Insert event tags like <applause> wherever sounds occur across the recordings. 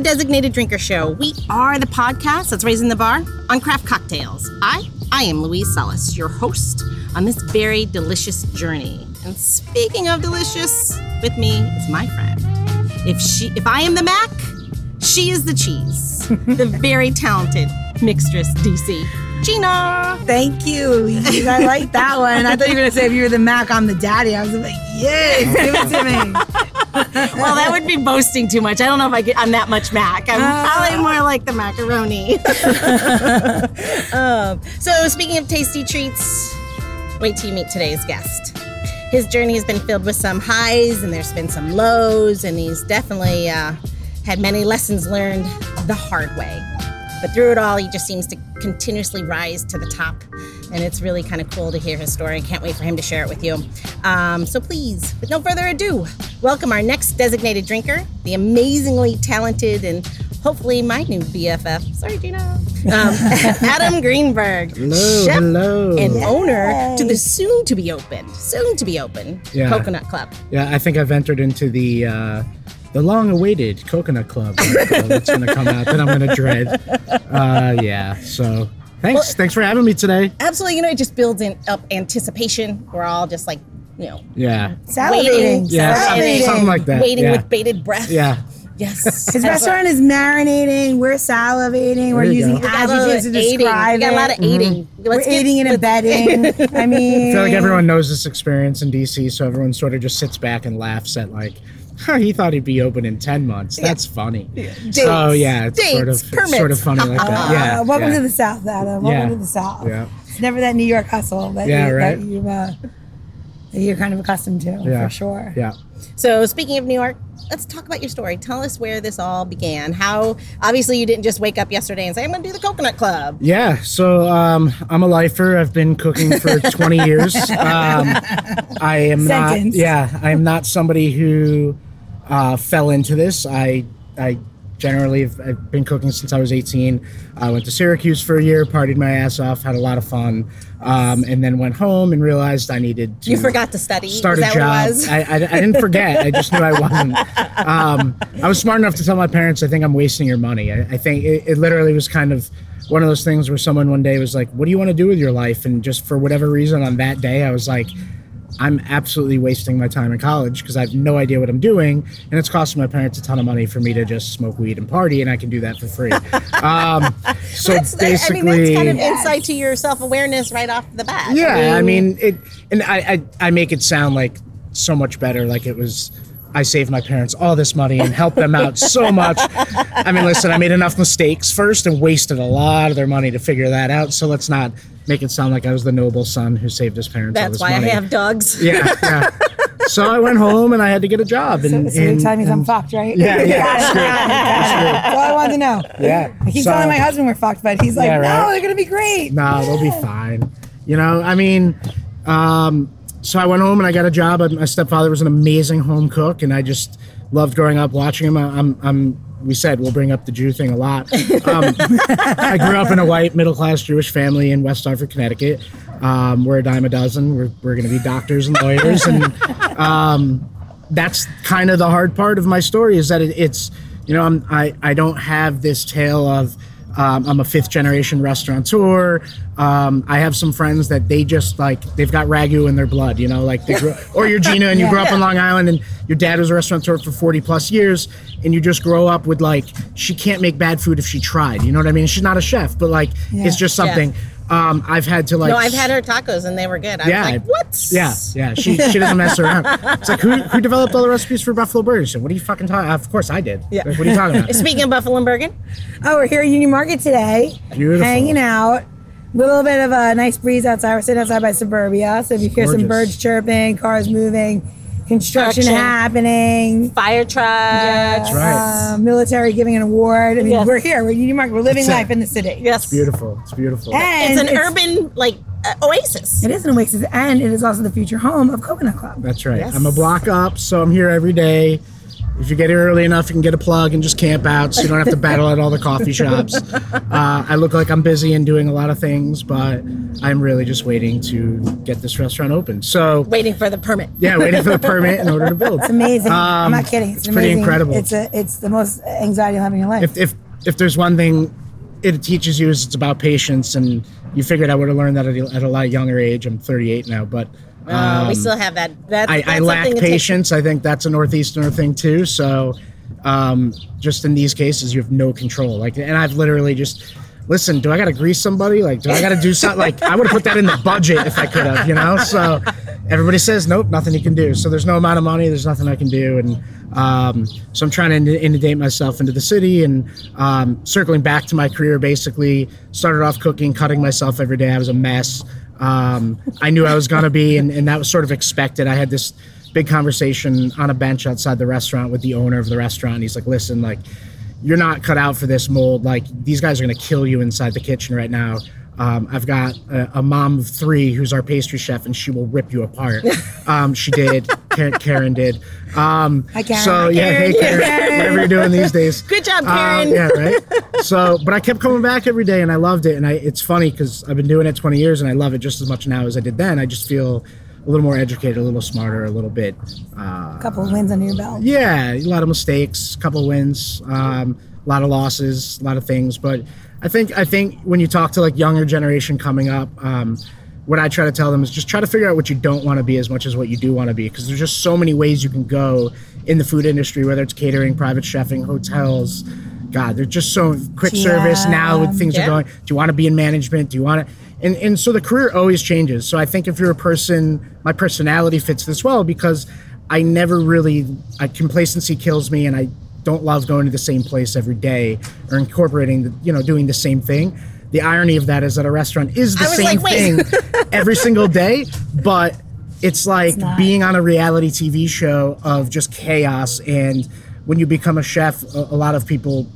the Designated Drinker Show. We are the podcast that's raising the bar on craft cocktails. I, I am Louise Salas, your host on this very delicious journey. And speaking of delicious, with me is my friend. If she, if I am the Mac, she is the cheese. <laughs> the very talented mixtress DC. Gina. Thank you, Louise. I like that one. I thought you were gonna say if you were the Mac, I'm the daddy. I was like, yes, give it to me. <laughs> <laughs> well, that would be boasting too much. I don't know if I get, I'm that much Mac. I'm probably more like the macaroni. <laughs> um, so, speaking of tasty treats, wait till you meet today's guest. His journey has been filled with some highs and there's been some lows, and he's definitely uh, had many lessons learned the hard way. But through it all, he just seems to continuously rise to the top. And it's really kind of cool to hear his story. I can't wait for him to share it with you. Um, so please, with no further ado, welcome our next designated drinker, the amazingly talented and hopefully my new BFF. Sorry, Gina. <laughs> Um, Adam Greenberg. Hello, chef hello. And owner to the soon to be open, soon to be open Yeah. Coconut Club. Yeah, I think I've entered into the uh, the long-awaited Coconut Club uh, that's going to come out that I'm going to dread. Uh, yeah, so thanks, thanks for having me today. Absolutely. You know, it just builds in, up anticipation. We're all just like, you know, Yeah, Salivating. Yeah, salivating, something like that, Waiting yeah. with bated breath. yeah, Yes. <laughs> His restaurant is marinating. We're salivating. We're using go. A lot adjectives of to aiding. We got a lot it. of aiding. We're Let's get- aiding and let's- abetting. <laughs> I mean, I feel like everyone knows this experience in DC, so everyone sort of just sits back and laughs at like, huh, he thought he'd be open in ten months. That's funny. So yeah, it's sort of it's sort of funny like that. Yeah, Uh, welcome yeah. to the South, Adam. Welcome Yeah. to the South. Yeah. It's never that New York hustle that, Yeah, you, right. that, you, uh, that you're kind of accustomed to, Yeah. for sure. Yeah. So, speaking of New York, let's talk about your story. Tell us where this all began. How, obviously, you didn't just wake up yesterday and say, I'm going to do the Coconut Club. Yeah, so um, I'm a lifer. I've been cooking for <laughs> 20 years. Um, I am Sentence. not. Yeah, I am not somebody who uh, fell into this. I I generally have I've been cooking since I was 18. I went to Syracuse for a year, partied my ass off, had a lot of fun, um, and then went home and realized I needed to. You forgot to study. Start a that job. what it was? I, I, I didn't forget. I just knew I wasn't. Um, I was smart enough to tell my parents, I think I'm wasting your money. I, I think it, it literally was kind of one of those things where someone one day was like, What do you want to do with your life? And just for whatever reason on that day, I was like, I'm absolutely wasting my time in college because I have no idea what I'm doing. And it's costing my parents a ton of money for me to just smoke weed and party, and I can do that for free. <laughs> Um, so That's, basically. I mean, that's kind of insight to your self awareness right off the bat. Yeah, I mean it, and I, I I make it sound like so much better, like it was. I saved my parents all this money and helped them out so much. I mean, listen, I made enough mistakes first and wasted a lot of their money to figure that out. So let's not make it sound like I was the noble son who saved his parents all that's why money. I have dogs. <laughs> Yeah, yeah. So I went home and I had to get a job. And, So, so you're and- I'm fucked, right? Yeah, yeah, Got it, got it. That's all I wanted to know. Yeah. I keep So- telling my husband we're fucked, but he's like, Yeah, right. no, they're going to be great. No, they'll be fine. You know, I mean, um, so I went home and I got a job. My stepfather was an amazing home cook, and I just loved growing up watching him. I'm, I'm. We said we'll bring up the Jew thing a lot. Um, <laughs> I grew up in a white middle class Jewish family in West Hartford, Connecticut. Um, we're a dime a dozen. We're, we're going to be doctors and lawyers, and um, that's kind of the hard part of my story is that it, it's you know I'm, I I don't have this tale of um, I'm a fifth generation restaurateur. Um, I have some friends that they just like they've got ragu in their blood, you know, like they grew, <laughs> or you're Gina and you grew up in Long Island and your dad was a restaurateur for 40 plus years, and you just grow up with like she can't make bad food if she tried, you know what I mean? She's not a chef, but like it's just something. Um, I've had to like No, I've had her tacos and they were good. I yeah, was like, what? Yeah, yeah. She she doesn't mess around. It's like who who developed all the recipes for buffalo burgers? And What are you fucking talking? Of course I did. Yeah. Like, what are you talking about? <laughs> Speaking of Buffalo and Bergen, Oh, we're here at Union Market today. Beautiful. Hanging out. A little bit of a nice breeze outside. We're sitting outside by Suburbia. So if you hear some birds chirping, cars moving, construction Construction. happening, fire trucks. That's right. uh, military giving an award. I mean, Yes. we're here. We're at Union Market. We're living That's it. life in the city. Yes. Beautiful. It's beautiful. And It's an urban like uh, oasis. It is an oasis, and it is also the future home of Coconut Club. That's right. Yes. I'm a block up, so I'm here every day. If you get here early enough, you can get a plug and just camp out, so you don't have to battle at all the coffee shops. <laughs> Uh, I look like I'm busy and doing a lot of things, but I'm really just waiting to get this restaurant open. So Waiting for the permit. yeah, waiting for the permit in order to <laughs> build. It's amazing. I'm Um, not kidding. It's, it's pretty incredible. It's a, it's the most anxiety you'll have in your life. If if if there's one thing it teaches you is it's about patience, and you figured I would have learned that at a, at a lot younger age. I'm 38 now, but. Uh, we um, still have that. that I, that's I lack something to take- patience. I think that's a northeasterner thing too. So, um, just in these cases, you have no control. Like, and I've literally just listen. Do I got to grease somebody? Like, do I got to do something? Like, I would have put that in the budget if I could have. You know. So, everybody says nope, nothing you can do. So there's no amount of money. There's nothing I can do, and um, so I'm trying to inundate myself into the city and um, circling back to my career. Basically, started off cooking, cutting myself every day. I was a mess. Um, I knew I was gonna be, and, and that was sort of expected. I had this big conversation on a bench outside the restaurant with the owner of the restaurant. He's like, "Listen, like, you're not cut out for this mold. Like, these guys are gonna kill you inside the kitchen right now." Um, I've got a, a mom of three who's our pastry chef, and she will rip you apart. <laughs> Um, she did. Karen, Karen did. Um, Hi, Karen. So yeah, hey Karen. Karen, whatever you're doing these days. <laughs> Good job, Uh, Karen. yeah, right. So, but I kept coming back every day, and I loved it. And I, it's funny because I've been doing it 20 years, and I love it just as much now as I did then. I just feel a little more educated, a little smarter, a little bit. Uh, a couple of wins under your belt. yeah, a lot of mistakes, a couple of wins, um, a lot of losses, a lot of things. But I think I think when you talk to like younger generation coming up, um, what I try to tell them is just try to figure out what you don't want to be as much as what you do want to be, because there's just so many ways you can go in the food industry, whether it's catering, private chefing, hotels. God, they're just so quick service now. With things Yeah. are going. Do you want to be in management? Do you want to? And and so the career always changes. So I think if you're a person, my personality fits this well because I never really. I, complacency kills me, and I don't love going to the same place every day or incorporating, the, you know, doing the same thing. The irony of that is that a restaurant is the same like, thing <laughs> every single day, but it's like not. being on a reality TV show of just chaos. And when you become a chef, a, a lot of people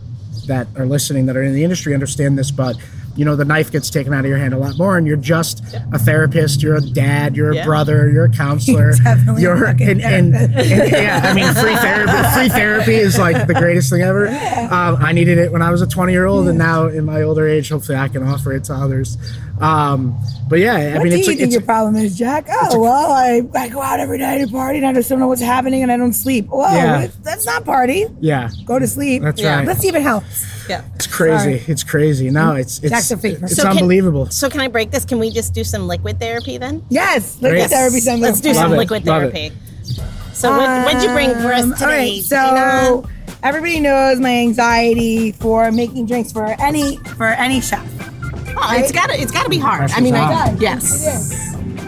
that are listening that are in the industry understand this, but you know the knife gets taken out of your hand a lot more, and you're just a therapist, you're a dad, you're a brother, you're a counselor, <laughs> Definitely you're fucking and, and, and yeah, I mean free therapy, free therapy is like the greatest thing ever. Um, I needed it when I was a 20 year old, and now in my older age, hopefully I can offer it to others. Um, but yeah, I What mean do it's you a, think it's your problem is, Jack? Oh, well, I, I go out every night to party and I just don't know what's happening and I don't sleep. Well, Yeah. that's not party. yeah, Go to sleep. That's Yeah. right. Let's see if it helps. Yeah. It's crazy. Sorry. It's crazy. No, it's it's Jack's a it's So can- unbelievable. So can I break this? Can we just do some liquid therapy then? Yes, liquid Great. therapy sounds Let's do some it. liquid Love it. therapy. So what, what'd you bring for us Um, today? All right, Gina? so everybody knows my anxiety for making drinks for any for any chef. Oh, it's gotta it's gotta be hard. I mean, I, yes.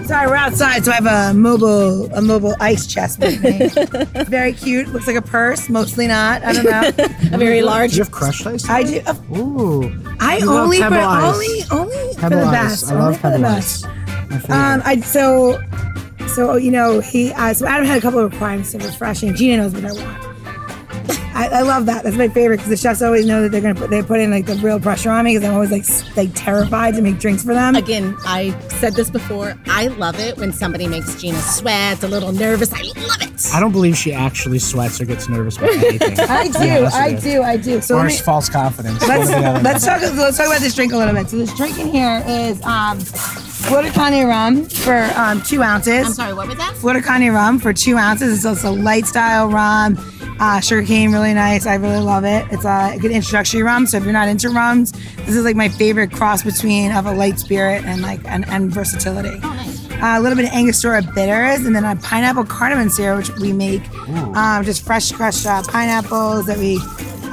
Sorry, we're outside, so I have a mobile a mobile ice chest with me. It's <laughs> very cute. Looks like a purse, mostly not. I don't know. <laughs> A very large. Do you have crushed ice? I do. Ooh. I You love only for Pebble Ice. only only for Pebble the ice. best. I only love for the pebble best. My favorite. Um, I so so you know he uh, so Adam had a couple of requirements of refreshing. Gina knows what I want. I, I love that. That's my favorite because the chefs always know that they're gonna put they put in like the real pressure on me because I'm always like like terrified to make drinks for them. Again, I said this before. I love it when somebody makes Gina sweat, a little nervous. I love it. I don't believe she actually sweats or gets nervous about anything. <laughs> I do, I do, I do. So Or me, false confidence. let's One or the other. let's talk let's talk about this drink a little bit. So this drink in here is um, Flor de Caña rum for um, two ounces. I'm sorry, what was that? Flor de Caña rum for two ounces. It's also light style rum. Uh, sugar cane, really nice. I really love it. It's a good introductory rum. So if you're not into rums, this is like my favorite cross between of a light spirit and like and, and versatility. Oh, nice. Uh, a little bit of Angostura bitters, and then a pineapple cardamom syrup, which we make um, just fresh crushed uh, pineapples that we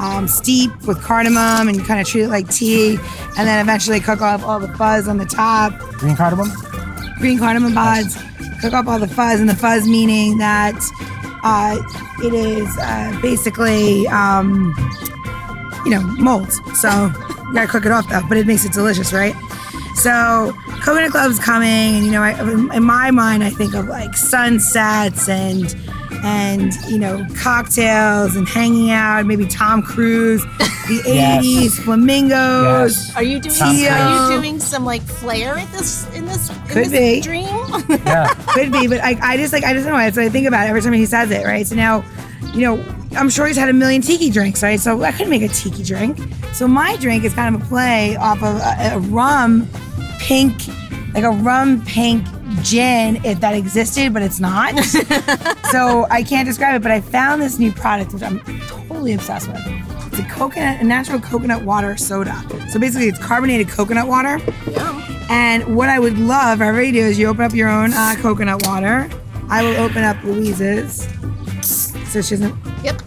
um, steep with cardamom and kind of treat it like tea, and then eventually cook off all the fuzz on the top Green cardamom? green cardamom pods, cook up all the fuzz, and the fuzz meaning that uh, it is uh, basically, um, you know, mold. So you gotta cook it off though, but it makes it delicious, right? So Coconut Club's coming, and you know, I, in my mind, I think of like sunsets and and you know cocktails and hanging out, maybe Tom Cruise, the <laughs> Yes. '80s, flamingos. Yes. Are you doing are you doing some like flair at this in this in Could this be. dream? <laughs> Yeah. could be, but I, I just like I just don't know. That's what I think about every time he says it, right? So now, you know, I'm sure he's had a million tiki drinks, right? So I couldn't make a tiki drink. So my drink is kind of a play off of a, a rum pink, like a rum pink gin, if that existed, but it's not. <laughs> so I can't describe it. But I found this new product, which I'm totally obsessed with. It's a coconut, a natural coconut water soda. So basically, it's carbonated coconut water. And what I would love for everybody to do is you open up your own uh, coconut water. I will open up Louise's. So she doesn't. Yep.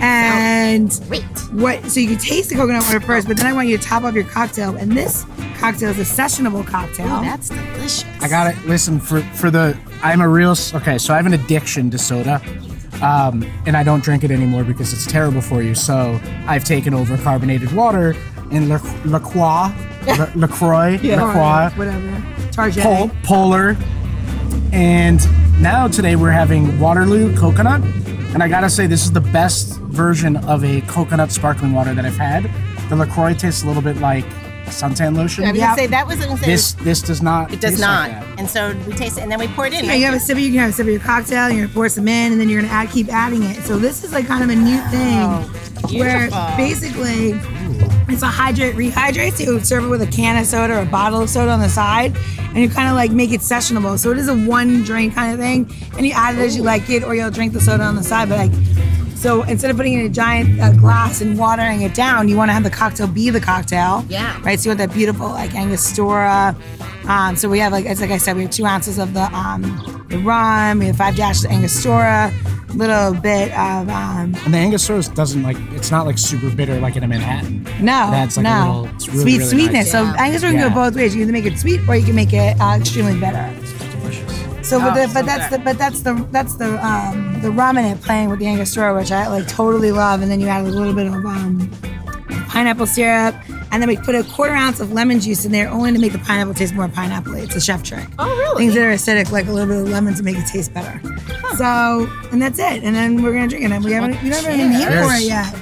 And Great. what? So you can taste the coconut water first, but then I want you to top off your cocktail. And this cocktail is a sessionable cocktail. Oh, that's delicious. I got it. Listen for for the. I'm a real. Okay, so I have an addiction to soda, um, and I don't drink it anymore because it's terrible for you. So I've taken over carbonated water and La, La Croix, La, LaCroix, La <laughs> Croix, whatever. Target. Pol- Polar, and now today we're having Waterloo coconut, and I gotta say this is the best version of a coconut sparkling water that I've had. The Lacroix tastes a little bit like suntan lotion. I was Yep. gonna say that was gonna say This this does not. it does taste not. Like that. and so we taste it and then we pour it in. Yeah, right? you have a sip. of- You can have a sip of your cocktail. You're gonna pour some in, and then you're gonna add, keep adding it. So this is like kind of a new thing, where basically it's a hydrate, rehydrate. So you serve it with a can of soda or a bottle of soda on the side, and you kind of like make it sessionable. So it is a one drink kind of thing, and you add it as you like it, or you'll drink the soda on the side. But like, so instead of putting it in a giant uh, glass and watering it down, you want to have the cocktail be the cocktail. Yeah. Right. So you want that beautiful like Angostura. Um, so we have like as like I said, we have two ounces of the um, the rum. We have five dashes of Angostura, a little bit of um, And the Angostura doesn't like it's not like super bitter like in a Manhattan. no, That's like a no little- it's really, sweet really sweetness. nice. So Yeah. Angostura can Yeah. go both ways. You can either make it sweet or you can make it uh, extremely bitter. Delicious. So, but, Oh, the, but that's the but that's the that's the um, the rum in playing with the Angostura, which I like totally love. And then you add a little bit of um, pineapple syrup, and then we put a quarter ounce of lemon juice in there, only to make the pineapple taste more pineapple. It's a chef trick. Oh, really? Things that are acidic, like a little bit of lemon to make it taste better. So, and that's it. And then we're gonna drink it. And we haven't we don't have any name for it yet.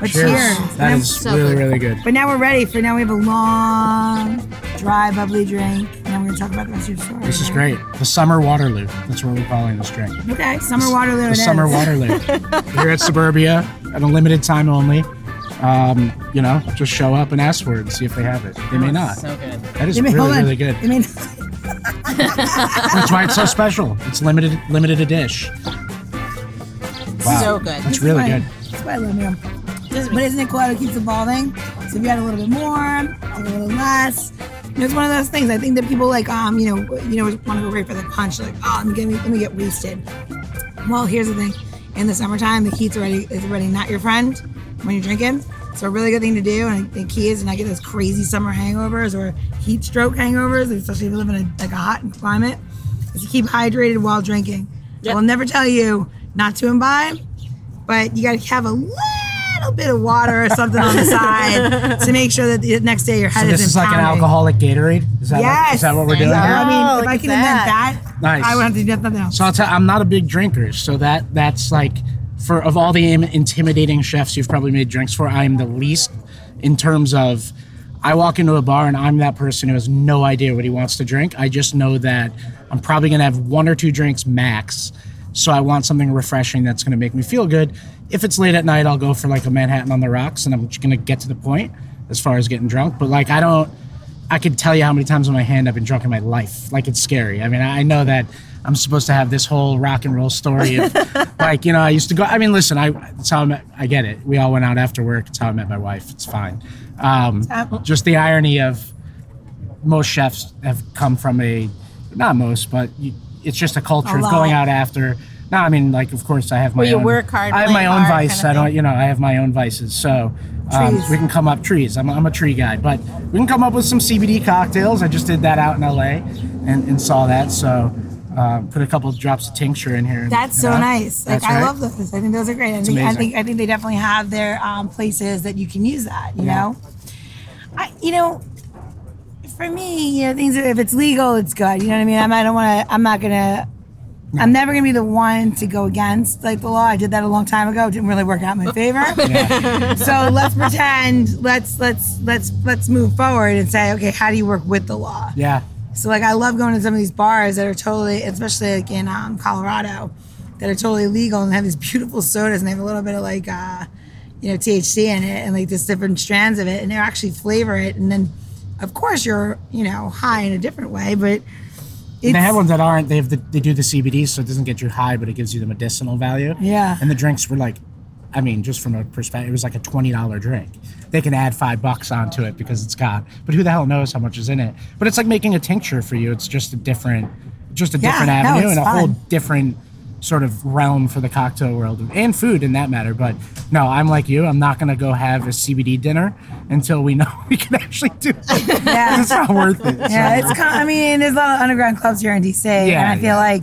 But Cheers. cheers. That And is So really good. really good. but now we're ready for now we have a long, dry, bubbly drink. And then we're gonna talk about the rest of your story. This is great. The summer Waterloo. That's what we're calling this drink. Okay, summer Waterloo. The it summer is. Waterloo. <laughs> Here at Suburbia, at a limited time only. Um, you know, just show up and ask for it and see if they have it. They may not. So good. That is may- really really good. They may- That's why it's so special. It's limited limited a dish. Wow. So good. That's really good. That's why I love him. But isn't it cool how it keeps evolving? So if you add a little bit more, a little less. You know, it's one of those things. I think that people like, um, you know, you know, want to go right for the punch. Like, oh, let me get let me get wasted. Well, here's the thing. In the summertime, the heat's already is already not your friend when you're drinking. So a really good thing to do, and the key is to not get those crazy summer hangovers or heat stroke hangovers, especially if you live in a, like a hot climate, is to keep hydrated while drinking. I will never tell you not to imbibe, but you got to have a little bit of water or something on the <laughs> side to make sure that the next day your head So this isn't is like an alcoholic Gatorade. Is that what- Yes. is that what we're doing So, here? I mean, Oh, if I look can at invent that. that, Nice. I would have to do nothing else. So I'll tell. I'm not a big drinker, so that that's like for of all the intimidating chefs you've probably made drinks for, I am the least in terms of. I walk into a bar and I'm that person who has no idea what he wants to drink. I just know that I'm probably gonna have one or two drinks max. So I want something refreshing that's gonna make me feel good. If it's late at night, I'll go for like a Manhattan on the rocks, and I'm just gonna get to the point as far as getting drunk. But like I don't. I could tell you how many times on my hand I've been drunk in my life. Like it's scary. I mean, I I know that I'm supposed to have this whole rock and roll story of <laughs> like, you know, I used to go. I mean, listen, I that's how I met. I get it. We all went out after work. It's how I met my wife. It's fine. Um, just the irony of most chefs have come from a not most, but you, it's just a culture A of going out after. No, I mean, like, of course, I have my Well, you own. work hard, I have my own vice. kinda I don't, you know, I have my own vices. So um, we can come up trees. I'm, a- I'm a tree guy, but we can come up with some CBD cocktails. I just did that out in LA and, and saw that. So uh, put a couple of drops of tincture in here. That's so know? nice. Like That's I right. love those. I think those are great. I think, I think I think they definitely have their um, places that you can use that. You Yeah. know, I you know, for me, you know, things if it's legal, it's good. You know what I mean? I'm, I don't want to. I'm not gonna. I'm never gonna be the one to go against like the law. I did that a long time ago. It didn't really work out in my favor. <laughs> so let's pretend. Let's let's let's let's move forward and say, okay, how do you work with the law? Yeah. So like I love going to some of these bars that are totally, especially like in um, Colorado, that are totally legal and have these beautiful sodas and they have a little bit of like, uh, you know, THC in it and like this different strands of it, and they actually flavor it. And then, of course, you're you know high in a different way, but And they have ones that aren't. They have the, they do the CBD, so it doesn't get you high, but it gives you the medicinal value. Yeah. And the drinks were like, I mean, just from a perspective, it was like a twenty dollar drink. They can add five bucks onto it because it's got. But who the hell knows how much is in it? But it's like making a tincture for you. It's just a different, just a Yeah, different avenue it's and a whole different sort of realm for the cocktail world and food in that matter. But no, I'm like you. I'm not gonna go have a CBD dinner until we know <laughs> we can actually do it. Yeah. it's not worth it. Yeah, it's. I mean, there's a lot of underground clubs here in DC, and Yeah, I feel yeah. like,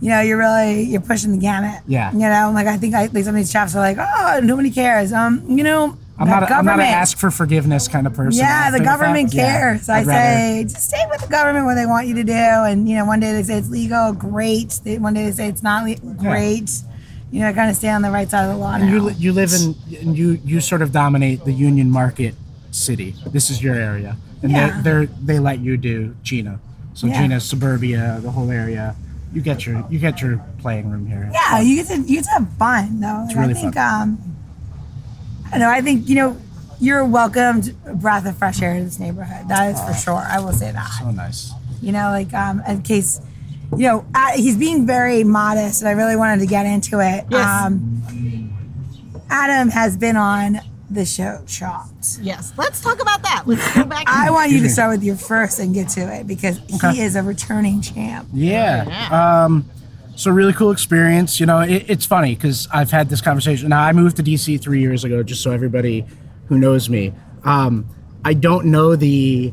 you know, you're really you're pushing the gamut. Yeah. You know, like I think I like some of these chaps are like, oh, nobody cares. Um, you know, I'm not. A, I'm not an ask for forgiveness kind of person. Yeah, the government. Cares. I I'd say, just stay with the government what they want you to do. And you know, one day they say it's legal, great. They, one day they say it's not le- great. You know, I kind of stay on the right side of the law. And you now. li- you live in and you you sort of dominate the Union Market city. This is your area, and Yeah. they they they let you do Gina. So Yeah. Gina, suburbia, the whole area. You get your you get your playing room here. Yeah, you get to you get to have fun though. Like, really I think um I know, I think, you know, you're a welcomed breath of fresh air in this neighborhood. That is for sure. I will say that. So nice. You know, like um in case you know, uh, he's being very modest and I really wanted to get into it. Yes. Um Adam has been on the show Chopped. Yes. Let's talk about that. Let's go back. I want you to start with your first and get to it because Okay. he is a returning champ. Yeah. Um, so really cool experience. You know, it, it's funny because I've had this conversation. Now I moved to DC three years ago, just so everybody who knows me. Um, I don't know the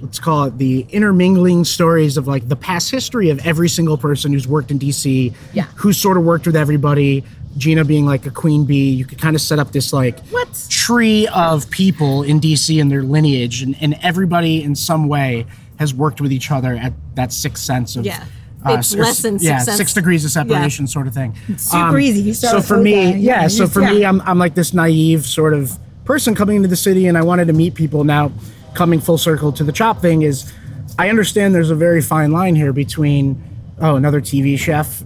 let's call it the intermingling stories of like the past history of every single person who's worked in DC. Yeah. Who's sort of worked with everybody. Gina being like a queen bee, you could kind of set up this like What? tree of people in DC and their lineage, and, and everybody in some way has worked with each other at that sixth sense of Yeah. Uh, It's s- less than yeah, sixth six degrees of separation sort of thing. super easy. You start so for me, Hogan. yeah. Yeah, So you- for me. I'm I'm like this naive sort of person coming into the city, and I wanted to meet people. Now, coming full circle to the chop thing is, I understand there's a very fine line here between oh another TV chef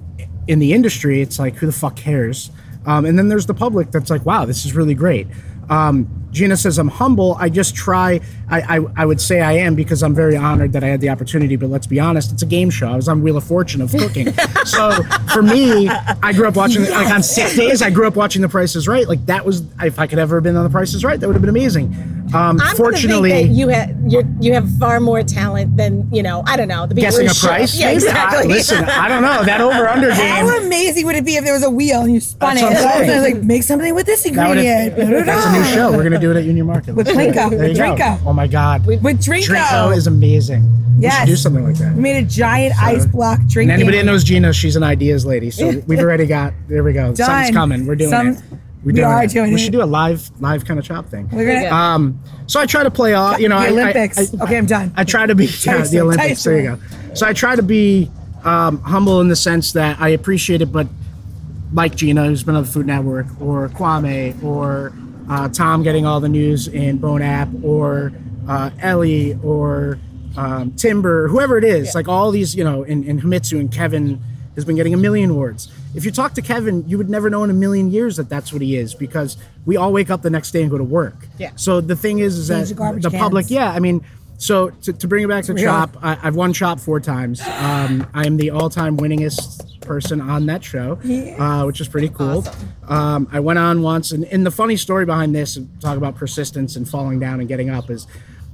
in the industry. It's like who the fuck cares? Um, and then there's the public that's like, wow, this is really great. Um, Gina says I'm humble. I just try. I, I I would say I am because I'm very honored that I had the opportunity. But let's be honest, it's a game show. I was on Wheel of Fortune of cooking. <laughs> so for me, I grew up watching like on sick days. I grew up watching The Price Is Right. Like that was if I could ever have been on The Price Is Right, that would have been amazing. Um, I'm fortunately, think that you have you you have far more talent than you know. I don't know the people guessing a price. Yeah, exactly. I- listen, I don't know that over <laughs> under game. How amazing would it be if there was a wheel and you spun That's it? what I'm And. I was like, make something with this That ingredient. that's a new show. We're gonna do it at Union Market. With Let's do. Drinko, There with you go. Drinko. Oh my God. With Drinko. Drinko is amazing. We should do something like that. We made a giant ice block drink. And anybody that knows Gina, she's an ideas lady. So <laughs> we've already got. There we go. Something's Done. coming. We're doing Some- it. We're we are doing We it. should do a live, live kind of chop thing. We're gonna, Um, so I try to play off. You know, the I- I- Olympics. I, okay, I'm done. I try to be yeah, the Olympics. There you go. So I try to be um, humble in the sense that I appreciate it, but like Gina, who's been on the Food Network, or Kwame, or uh, Tom getting all the news in Bon App, or uh, Ellie, or um, Timber, whoever it is, like all these, you know, in, and Himitsu and Kevin has been getting a million awards. If you talk to Kevin, you would never know in a million years that that's what he is because we all wake up the next day and go to work. Yeah. So the thing is, is Change that the the public, yeah, I mean, so to, to bring it back to Chopped, I, I've won Chopped four times. Um, I am the all-time winningest person on that show, uh, which is pretty cool. Um, I went on once, and, and the funny story behind this, talk about persistence and falling down and getting up, is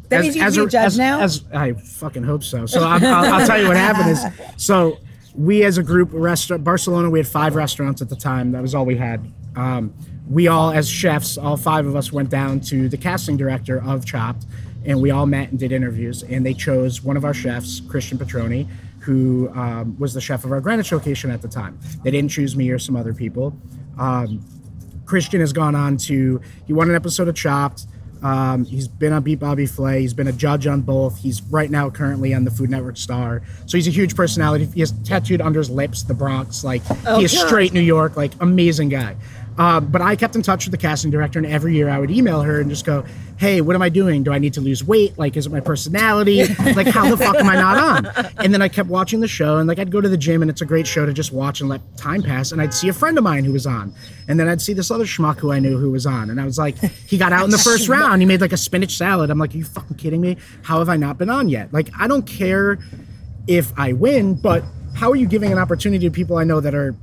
That means you be a judge as, now? as- I fucking hope so. So I'm, I'll, I'll tell you what happened is <laughs> so we as a group restaurant Barcelona we had five restaurants at the time. That was all we had. Um, we all as chefs, all five of us went down to the casting director of Chopped, and we all met and did interviews. And they chose one of our chefs, Christian Petroni, who um, was the chef of our Greenwich location at the time. They didn't choose me or some other people. Um, Christian has gone on to he won an episode of Chopped. Um, he's been on Beat Bobby Flay. He's been a judge on both. He's right now currently on the Food Network Star. So he's a huge personality. He has tattooed under his lips the Bronx. Like he is God. straight New York. Like amazing guy. Uh, but I kept in touch with the casting director, and every year I would email her and just go, "Hey, what am I doing? Do I need to lose weight? Like, is it my personality? <laughs> like, how the fuck am I not on?" And then I kept watching the show, and like I'd go to the gym, and it's a great show to just watch and let time pass. And I'd see a friend of mine who was on, and then I'd see this other schmuck who I knew who was on, and I was like, he got out in the <laughs> first round. He made like a spinach salad. I'm like, are you fucking kidding me? How have I not been on yet? Like, I don't care if I win, but how are you giving an opportunity to people I know that are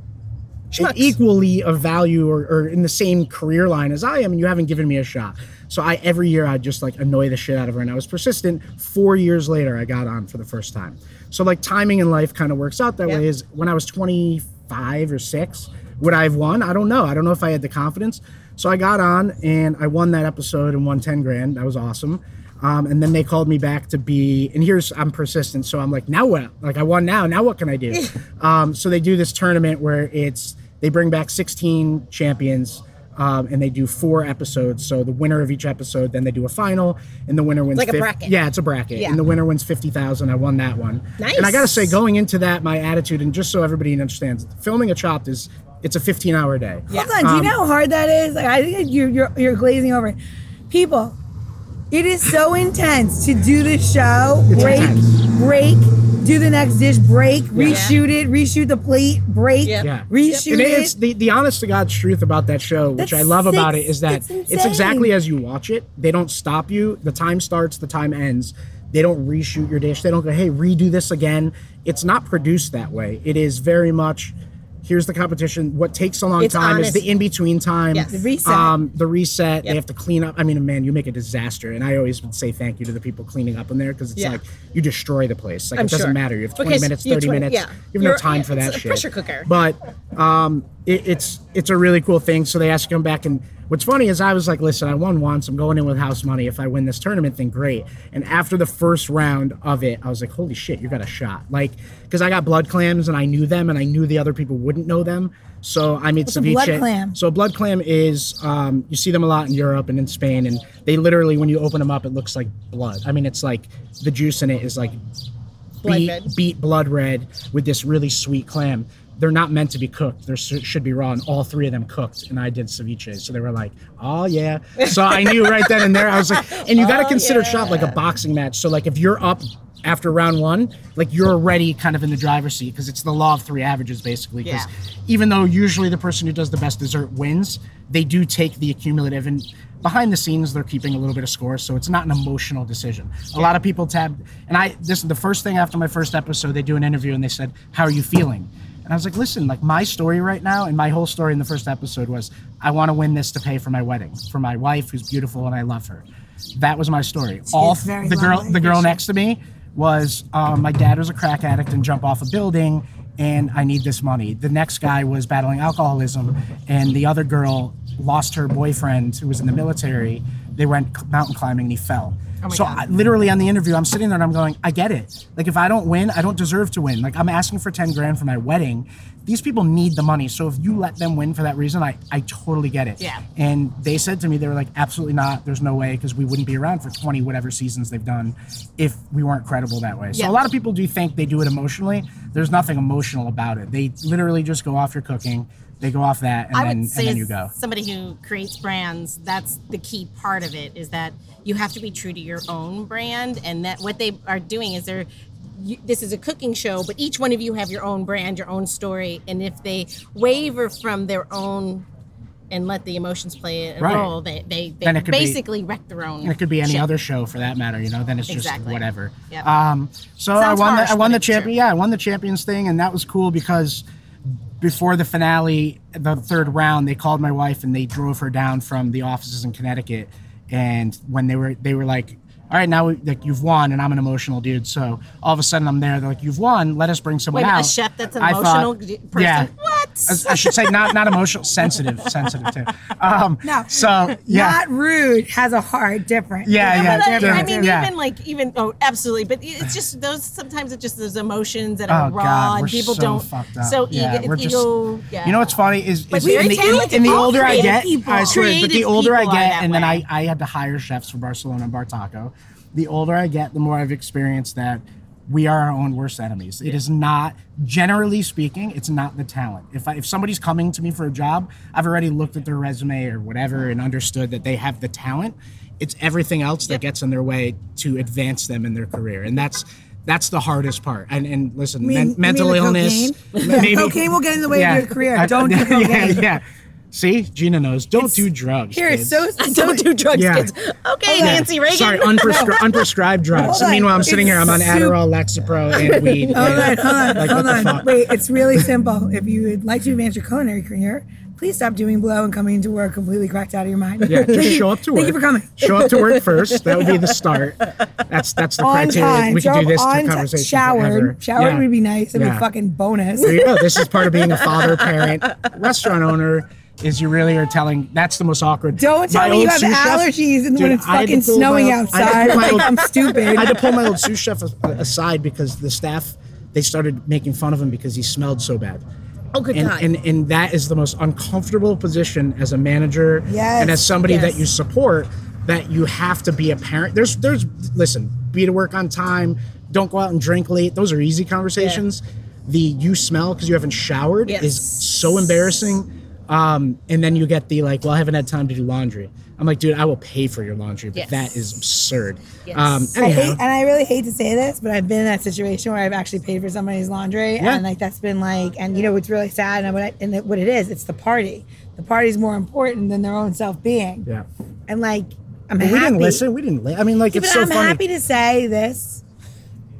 Schmucks. equally of value or, or in the same career line as I am, and you haven't given me a shot. So I every year I just like annoy the shit out of her, and I was persistent. Four years later, I got on for the first time. So like timing in life kind of works out that Yeah. way. Is when I was 25 or six, would I have won? I don't know. I don't know if I had the confidence. So I got on and I won that episode and won 10 grand. That was awesome. Um, and then they called me back to be, and here's, I'm persistent. So I'm like, now what? Like, I won now. Now what can I do? <laughs> um, so they do this tournament where it's, they bring back 16 champions um, and they do four episodes. So the winner of each episode, then they do a final, and the winner wins. like a bracket. Yeah, it's a bracket, Yeah. and the winner wins fifty thousand. I won that one. Nice. And I gotta say, going into that, my attitude, and just so everybody understands, filming a chopped is it's a 15 hour day. Hold on, do you know how hard that is? Like I think you're you're you're glazing over it. People, it is so <laughs> intense to do this show, It's break, intense. break, do the next dish, break, reshoot it, reshoot the plate, break, Yeah. Yeah. reshoot And it. it's the, the honest to God's truth about that show, which That's I love about it, is that it's it's, exactly as you watch it. They don't stop you. The time starts, the time ends. They don't reshoot your dish. They don't go, hey, redo this again. It's not produced that way. It is very much here's the competition. What takes a long It's time honest. is the in between time. Yes. The reset. Um, the reset. They have to clean up. I mean, man, you make a disaster. And I always would say thank you to the people cleaning up in there because it's Yeah. like you destroy the place. Like I'm it doesn't sure. matter. You have 20 Because minutes, 30 twen- minutes. yeah. You have You're- no time for it's that a shit. pressure cooker. But um, it, it's it's a really cool thing. So they ask you to come back, and what's funny is I was like, listen, I won once. I'm going in with house money. If I win this tournament, then great. And after the first round of it, I was like, holy shit, you got a shot. Like, because I got blood clams and I knew them, and I knew the other people wouldn't know them. So I made What's ceviche. blood clam? So a blood clam is um, you see them a lot in Europe and in Spain, and they literally when you open them up, it looks like blood. I mean, it's like the juice in it is like Blood beet, red. beet blood red with this really sweet clam. They're not meant to be cooked. They should be raw, and all three of them cooked. And I did ceviche, so they were like, "Oh yeah." So I knew right then and there. I was like, and you got to Oh, consider yeah. shop like a boxing match. So like if you're up after round one, like you're already kind of in the driver's seat because it's the law of three averages basically. Because Yeah. even though usually the person who does the best dessert wins, they do take the accumulative and behind the scenes they're keeping a little bit of score, so it's not an emotional decision. A lot of people tab, and I this is the first thing after my first episode. They do an interview and they said, "How are you feeling?" And I was like, "Listen, like my story right now, and my whole story in the first episode was, I want to win this to pay for my wedding for my wife who's beautiful and I love her. That was my story. All very the girl, the girl next to me was um, my dad was a crack addict and jump off a building and i need this money. The next guy was battling alcoholism and the other girl lost her boyfriend who was in the military. They went mountain climbing and he fell Oh so I, literally on the interview i'm sitting there and i'm going i get it like if i don't win i don't deserve to win like i'm asking for 10 grand for my wedding these people need the money so if you let them win for that reason i, I totally get it Yeah. and they said to me, they were like, absolutely not. There's no way because we wouldn't be around for 20 whatever seasons they've done if we weren't credible that way. So Yeah. a lot of people do think they do it emotionally. There's nothing emotional about it. They literally just go off your cooking, they go off that, and, I then, would and then you go. somebody who creates brands, that's the key part of it is that you have to be true to your own brand and that what they are doing is they're you, this is a cooking show, but each one of you have your own brand, your own story, and if they waver from their own and let the emotions play a Right. role, they they, they could be- basically wreck their own. And it could be any ship. other show for that matter, you know. Then it's just whatever. Yep. Um, so I won. harsh, the, I won the champion. Yeah, I won the champions thing, and that was cool because before the finale, the third round, they called my wife and they drove her down from the offices in Connecticut. And when they were, they were like, "All right, now we, like you've won," and I'm an emotional dude, so all of a sudden I'm there. They're like, "You've won. Let us bring someone Wait, out." a chef that's an I emotional thought- person. Yeah. What? I, I should say not not emotional, <laughs> sensitive, sensitive too. Um, No. So yeah. Not rude, has a heart different. Yeah, Yeah, yeah, but I, I different, mean, yeah. even like even oh, absolutely. But it's just those. Sometimes it's just those emotions that Oh are raw, God, and people so don't. fucked up. So yeah, ego, just. ego, yeah. You know what's funny is, is in the, talented in the older I get, people. I swear, but the older I get, and then I. I had to hire chefs for Barcelona and Bartaco. The older I get, the more I've experienced that we are our own worst enemies. It is not, generally speaking, it's not the talent. If I, if somebody's coming to me for a job, I've already looked at their resume or whatever and understood that they have the talent. It's everything else that gets in their way to advance them in their career, and that's that's the hardest part. And and listen, mean- men- mental illness, cocaine? <laughs> Cocaine will get in the way of your career. <laughs> Don't do <laughs> yeah, cocaine. yeah. See, Gina knows. Don't It's- do drugs. Here, kids. so, <laughs> so Don't do drugs, Yeah. kids. Okay, Yeah. Nancy Reagan. Sorry, <laughs> unprescri- unprescribed drugs. Hold So on. meanwhile, I'm sitting here. I'm on Adderall, Lexapro, and <laughs> weed. Hold on, hold on, Like, hold on. fuck? Wait, it's really simple. If you would like to advance your culinary career, please stop doing blow and coming into work completely cracked out of your mind. Yeah, just show up to work. Thank you for coming. Show up to work first. That would be the start. That's that's the On criteria. time, we show could do this on through ti- conversation. showered. forever. Showered Yeah. would be nice. That'd be Yeah. a fucking bonus. There you go. This is part of being a father, parent, restaurant owner. Is you really are telling that's the most awkward. Don't tell My me you have allergies and when it's I had to fucking my snowing outside. had to pull my Like I'm stupid. I had to pull my old <laughs> sous chef aside because the staff they started making fun of him because he smelled so bad. Oh, good and, God. and and that is the most uncomfortable position as a manager Yes, and as somebody yes. that you support that you have to be a parent there's there's listen be to work on time don't go out and drink late those are easy conversations the you smell because you haven't showered Yes. is so embarrassing um, and then you get the like well i haven't had time to do laundry i'm like dude i will pay for your laundry but Yes. that is absurd Yes. um, I hate, and I really hate to say this, but I've been in that situation where I've actually paid for somebody's laundry, Yeah. and like that's been like, and you know, it's really sad. And what, I, and what it is, it's the party. The party's more important than their own self being. yeah And like, I'm But happy. we didn't listen we didn't li- i mean like Yeah, it's but so I'm funny happy to say this.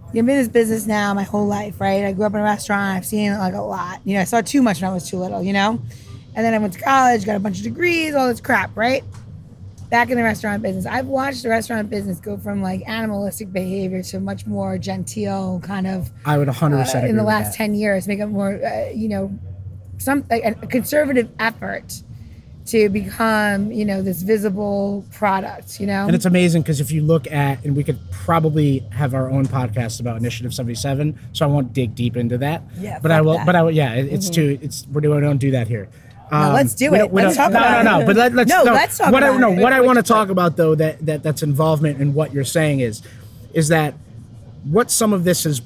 I've been in this business now my whole life, right? I grew up in a restaurant. I've seen like a lot. You know, I saw too much when I was too little, you know? And then I went to college, got a bunch of degrees, all this crap, right? Back in the restaurant business. I've watched the restaurant business go from like animalistic behavior to much more genteel kind of i would 100% uh, agree in the last that. 10 years, make it more, uh, you know, some like, a conservative effort to become, you know, this visible product, you know? And it's amazing because if you look at, and we could probably have our own podcast about Initiative 77, so I won't dig deep into that. Yeah, but I will. that. Mm-hmm. But I will. Yeah, it, it's too. It's we're doing. We don't do that here. Um, let's do it. we Let's talk no, about no, no, it. But let, let's No, let's talk what I, about no, it. what I want to talk about though that that that's involvement in what you're saying is, is that what some of this is.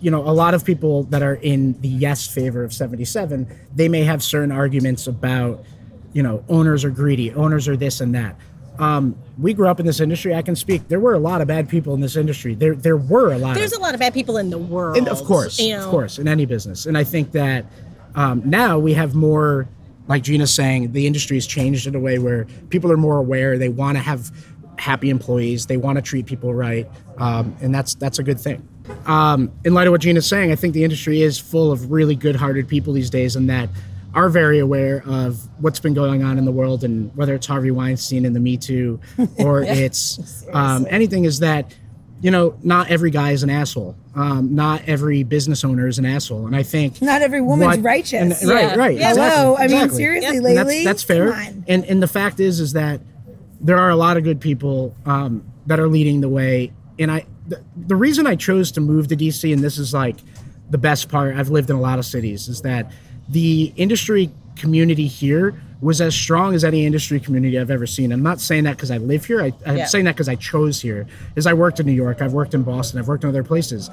You know, a lot of people that are in the yes favor of 77, they may have certain arguments about, you know, owners are greedy, owners are this and that. Um, we grew up in this industry. I can speak. There were a lot of bad people in this industry. There, there were a lot. There's of, a lot of bad people in the world. and of course, you of course, in any business. And I think that um, now we have more, like Gina's saying, the industry has changed in a way where people are more aware. They want to have happy employees. They want to treat people right, um, and that's that's a good thing. Um, in light of what Gina's saying, I think the industry is full of really good-hearted people these days, and that are very aware of what's been going on in the world, and whether it's Harvey Weinstein and the Me Too, <laughs> or it's <laughs> um, anything, is that you know, not every guy is an asshole. Um, not every business owner is an asshole, and I think Not every woman's what- righteous. and- right, Yeah. right. Yeah. exactly, Hello, I mean, exactly. seriously, And lately, that's, that's fair. And and the fact is, is that there are a lot of good people um, that are leading the way. And I, the, the reason I chose to move to DC, and this is like the best part. I've lived in a lot of cities, is that the industry community here was as strong as any industry community I've ever seen. I'm not saying that because I live here. I, I'm Yeah. saying that because I chose here. here. Is I worked in New York, I've worked in Boston, I've worked in other places.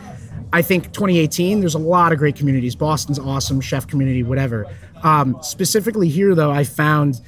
I think 2018, there's a lot of great communities. Boston's awesome, chef community, whatever. Um, specifically here, though, I found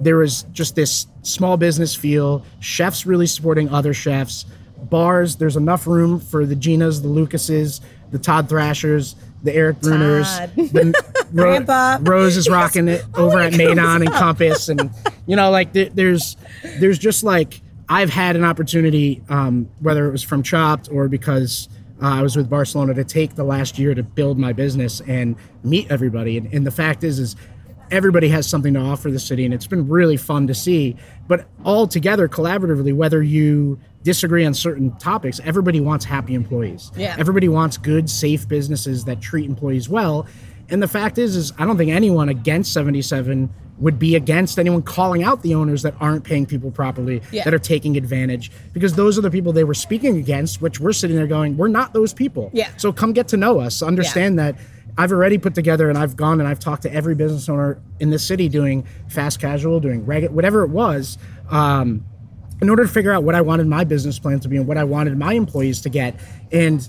there was just this small business feel. Chefs really supporting other chefs. Bars, there's enough room for the Ginas, the Lucases, the Todd Thrashers, the Eric Bruners. The, <laughs> Grandpa. Rose is rocking it over at Maydan and Compass, and you know, like there, there's there's just like I've had an opportunity, um, whether it was from Chopped or because uh, I was with Barcelona, to take the last year to build my business and meet everybody. And, and the fact is, is everybody has something to offer the city, and it's been really fun to see. But all together, collaboratively, whether you disagree on certain topics, everybody wants happy employees. Yeah. Everybody wants good, safe businesses that treat employees well. And the fact is, is I don't think anyone against 77 would be against anyone calling out the owners that aren't paying people properly, Yeah. that are taking advantage, because those are the people they were speaking against, which we're sitting there going, we're not those people. Yeah. So come get to know us. Understand that I've already put together and I've gone and I've talked to every business owner in the city doing fast casual, doing regular, whatever it was. Um, in order to figure out what I wanted my business plan to be and what I wanted my employees to get. And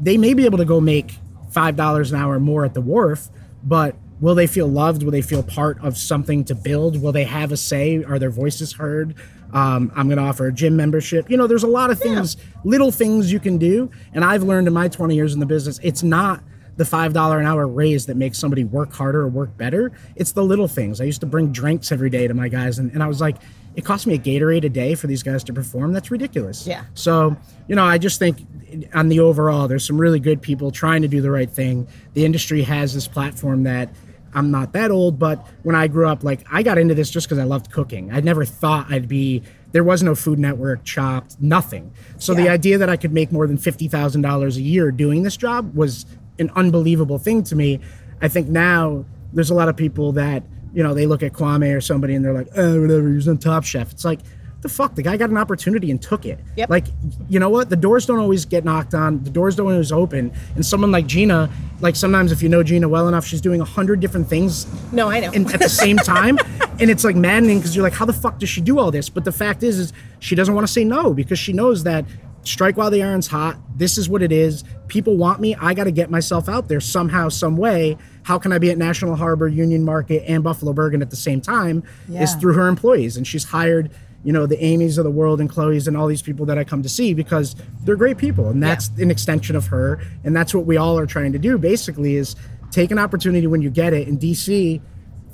they may be able to go make five dollars an hour more at the wharf, but will they feel loved? Will they feel part of something to build? Will they have a say? Are their voices heard? Um, I'm going to offer a gym membership. You know, there's a lot of things, little things you can do. And I've learned in my 20 years in the business, it's not the five dollar an hour raise that makes somebody work harder or work better. It's the little things. I used to bring drinks every day to my guys, and, and I was like, it cost me a Gatorade a day for these guys to perform. That's ridiculous. Yeah. So, you know, I just think on the overall, there's some really good people trying to do the right thing. The industry has this platform that I'm not that old, but when I grew up, like I got into this just because I loved cooking. I never thought I'd be. There was no Food Network, Chopped, nothing. So the idea that I could make more than fifty thousand dollars a year doing this job was an unbelievable thing to me. I think now there's a lot of people that you know they look at Kwame or somebody and they're like, oh, whatever, he's on Top Chef. It's like. The fuck, the guy got an opportunity and took it. Yep. Like, you know what? The doors don't always get knocked on. The doors don't always open. And someone like Gina, like sometimes if you know Gina well enough, she's doing a hundred different things No, I know. in, at the same time <laughs> and it's like maddening because you're like how the fuck does she do all this but the fact is is she doesn't want to say no because she knows that strike while the iron's hot. This is what it is. People want me. I got to get myself out there somehow some way. How can i be at national harbor union market and buffalo bergen at the same time is through her employees. And she's hired you know the amy's of the world and chloe's and all these people that i come to see because they're great people. And that's an extension of her. And that's what we all are trying to do basically is take an opportunity when you get it. In dc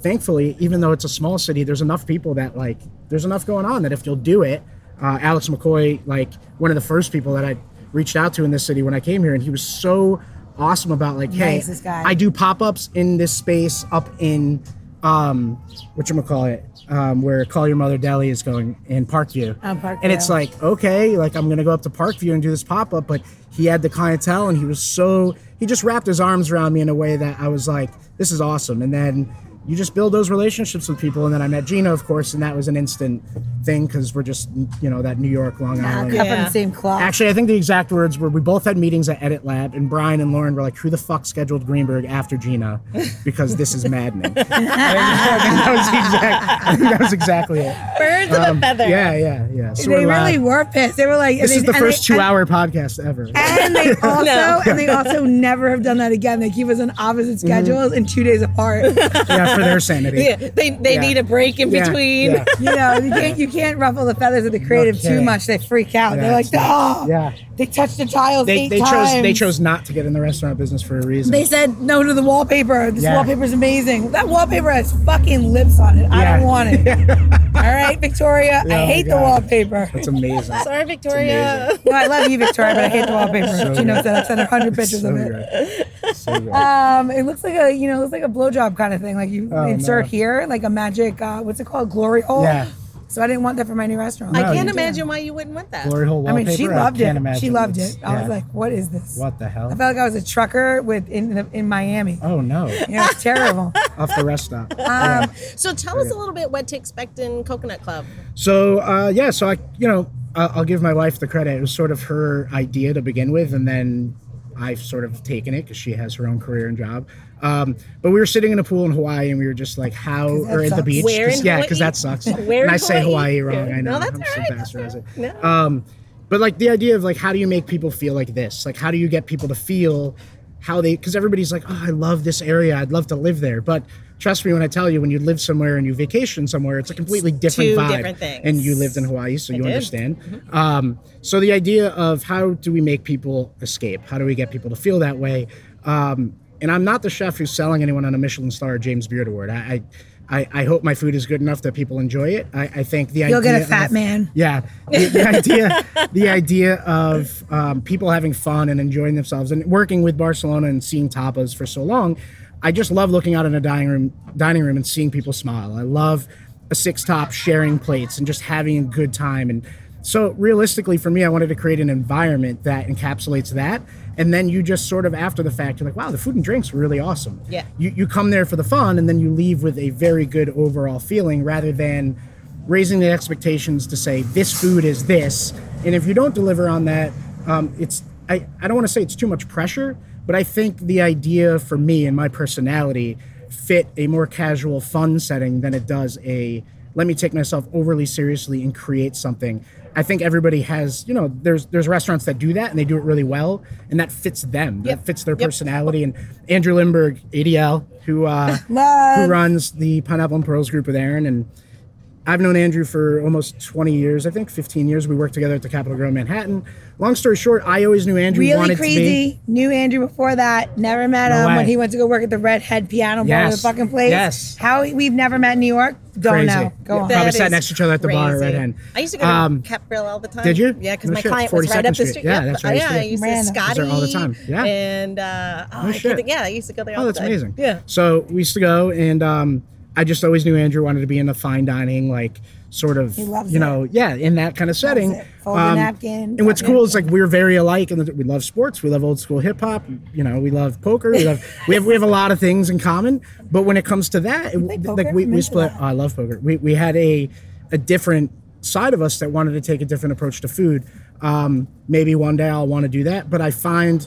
thankfully, even though it's a small city, there's enough people that like there's enough going on that if you'll do it, uh, Alex McCoy, like one of the first people that I reached out to in this city when I came here, and he was so awesome about like, hey. I do pop ups in this space up in um, what you call it, um, where Call Your Mother Deli is going in Parkview, Oh, Parkview. and it's like okay, like I'm gonna go up to Parkview and do this pop up, but he had the clientele, and he was so he just wrapped his arms around me in a way that I was like, this is awesome, and then you just build those relationships with people. And then I met Gina, of course, and that was an instant thing because we're just, you know, that New York, Long Island. from Yeah. the same cloth. Actually, I think the exact words were we both had meetings at Edit Lab, and Brian and Lauren were like, "Who the fuck scheduled Greenberg after Gina? Because this is maddening." <laughs> <laughs> That was exact. That was exactly it. Birds of a feather. Um, Yeah, yeah, yeah. So they really were pissed. They were like, This is the and they- first two-hour podcast ever. And they <laughs> also No. and they also never have done that again. They keep us on opposite Mm-hmm. schedules and two days apart. yeah, for their sanity. <laughs> Yeah, they they Yeah. need a break in Yeah, between. yeah. You know, you can't you can't ruffle the feathers of the creative too much. They freak out. Yeah, They're like, it's oh, yeah. They touched the tiles They, eight they chose they chose not to get in the restaurant business for a reason. They said no to the wallpaper. This Yeah. wallpaper's amazing. That wallpaper has fucking lips on it. I don't want it. <laughs> All right, Victoria. Oh I hate the wallpaper. That's amazing. Sorry, Victoria. No, I love you, Victoria, but I hate the wallpaper. So she knows that. I've sent her hundred pictures so of it. good. So good. Um, it looks like a you know, it looks like a blowjob kind of thing. Like you Oh, insert no. here, like a magic. Uh, what's it called? Glory hole. Yeah. So I didn't want that for my new restaurant. No, I can't imagine why you wouldn't want that. Glory hole I wallpaper. mean, she loved can't it. imagine. She loved It's- it. I was yeah. like, "What is this?" what the hell? I felt like I was a trucker with in in Miami. Oh no! You know, it's terrible. <laughs> Off the rest stop. Um, So tell us a little bit what to expect in Coconut Club. So uh, yeah, so I you know I'll, I'll give my wife the credit. It was sort of her idea to begin with, and then I've sort of taken it because she has her own career and job. Um, but we were sitting in a pool in Hawaii, and we were just like, how or at the beach? Where 'cause- in yeah, because that sucks. <laughs> Where and I say Hawaii? Wrong. Yeah. I know. No, that's I'm so right, that's it. No. Um, but like the idea of like, how do you make people feel like this? Like, how do you get people to feel how they? Because everybody's like, oh, I love this area. I'd love to live there. But trust me when I tell you, when you live somewhere and you vacation somewhere, it's a completely different two vibe. different things. And you lived in Hawaii, so you did. understand. Um, so the idea of how do we make people escape? How do we get people to feel that way? Um, and I'm not the chef who's selling anyone on a Michelin star or James Beard Award. I, I, I, I hope my food is good enough that people enjoy it. I, I think the You'll idea get a fat of- man. Yeah, the, the <laughs> idea, the idea of um, people having fun and enjoying themselves, and working with Barcelona and seeing tapas for so long, I just love looking out in a dining room, dining room, and seeing people smile. I love a six top sharing plates and just having a good time. And so, realistically, for me, I wanted to create an environment that encapsulates that. And then you just sort of after the fact, you're like, wow, the food and drinks were really awesome. Yeah. You, you come there for the fun, and then you leave with a very good overall feeling rather than raising the expectations to say this food is this and if you don't deliver on that um, it's I, I don't want to say it's too much pressure but i think the idea for me and my personality fit a more casual fun setting than it does a let me take myself overly seriously and create something. I think everybody has, you know, there's there's restaurants that do that and they do it really well, and that fits them. That fits their personality. And Andrew Lindbergh, ADL, who uh, <laughs> who runs the Pineapple and Pearls group with Aaron, and I've known Andrew for almost 20 years, I think 15 years. We worked together at the Capital Grille in Manhattan. Long story short, I always knew Andrew Really wanted to be. crazy. Knew Andrew before that. Never met No him way. when he went to go work at the Redhead Piano Bar, Yes. the fucking place. Yes. How we've never met in New York? Don't Crazy. know. Go Yeah. on. Probably sat next to each other at the bar at crazy. Red Hen. I used to go to Um, Cap Grill all the time. did you? Yeah, because No my shit. client was right 42nd up the Street. street. Yeah, Yep. that's right. Oh, yeah, I used Random. to Goes Scotty. there all the time. Yeah. And uh, oh, No I shit. think, yeah, I used to go there. Oh, all that's the time. amazing. Yeah. So we used to go, and um, I just always knew Andrew wanted to be in the fine dining, like sort of, you know, yeah, in that kind of setting. it. Fold a napkin, And what's cool is like we're very alike, and we love sports. We love old school hip hop. You know, we love poker. We love <laughs> we have we have a lot of things in common. But when it comes to that, it, like we, we split. oh, I love poker. We we had a a different side of us that wanted to take a different approach to food. Um, maybe one day I'll want to do that. But I find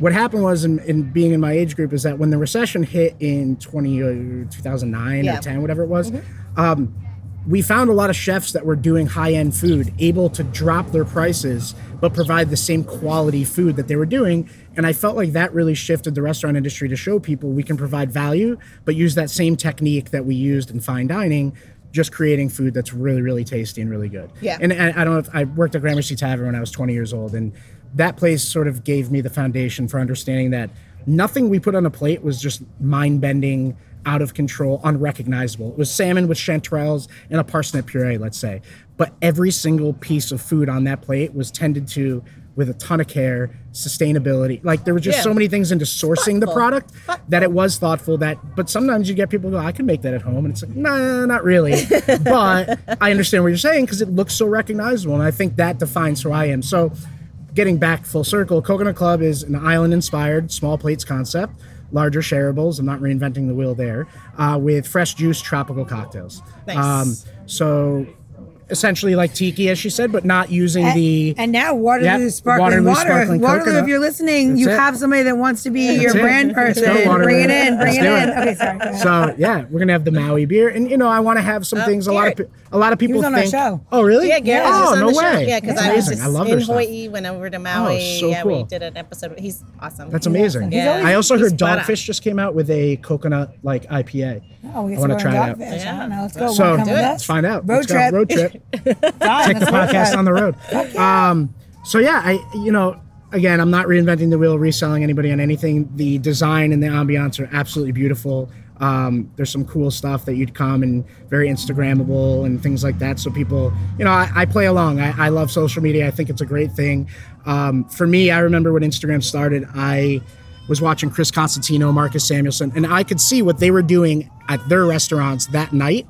what happened was in, in being in my age group is that when the recession hit in 20, uh, 2009 Yeah. or 10, whatever it was, um, we found a lot of chefs that were doing high end food able to drop their prices but provide the same quality food that they were doing. And I felt like that really shifted the restaurant industry to show people we can provide value, but use that same technique that we used in fine dining, just creating food that's really, really tasty and really good. Yeah. And I, I don't know if I worked at Gramercy Tavern when I was 20 years old. And that place sort of gave me the foundation for understanding that nothing we put on a plate was just mind bending, out of control, unrecognizable. It was salmon with chanterelles and a parsnip puree, let's say. But every single piece of food on that plate was tended to with a ton of care, sustainability. Like there were just Yeah. so many things into sourcing the Thoughtful. product that it was thoughtful that but sometimes you get people go, I can make that at home. And it's like, nah, not really. <laughs> but I understand what you're saying because it looks so recognizable. And I think that defines who I am. So getting back full circle, Coconut Club is an island inspired small plates concept, larger shareables. I'm not reinventing the wheel there, uh, with fresh juice tropical cocktails. Nice. so essentially like tiki, as she said, but not using the. And now Waterloo Yep, sparkling Waterloo water. sparkling Waterloo, coconut. if you're listening, That's you it. have somebody that wants to be your it. brand Let's person. go, Bring it in. Bring Let's it do in. it. Okay, sorry. So yeah, we're gonna have the Maui beer, and you know I want to have some uh, things. A lot of a lot of people was on our think. show. Oh really? Yeah, Garrett was Oh on no the show. way. Yeah, because I was just I love in. Hawaii, went over to oh, Maui. so yeah, cool. we did an episode. He's awesome. That's amazing. He's always- I also heard. Dogfish just came out with a coconut like IPA. Oh, we I wanna try go it out. Dogfish. Yeah. don't. Let's go. So Wanna come with us? let's find out. Road Let's go. trip. Road trip. <laughs> <laughs> Take the podcast on the road. Um, so yeah, I you know again I'm not reinventing the wheel, reselling anybody on anything. The design and the ambiance are absolutely beautiful. Um, there's some cool stuff that you'd come and very Instagrammable and things like that. So people, you know, I, I play along. I, I love social media. I think it's a great thing. Um, for me, I remember when Instagram started, I was watching Chris Cosentino, Marcus Samuelsson, and I could see what they were doing at their restaurants that night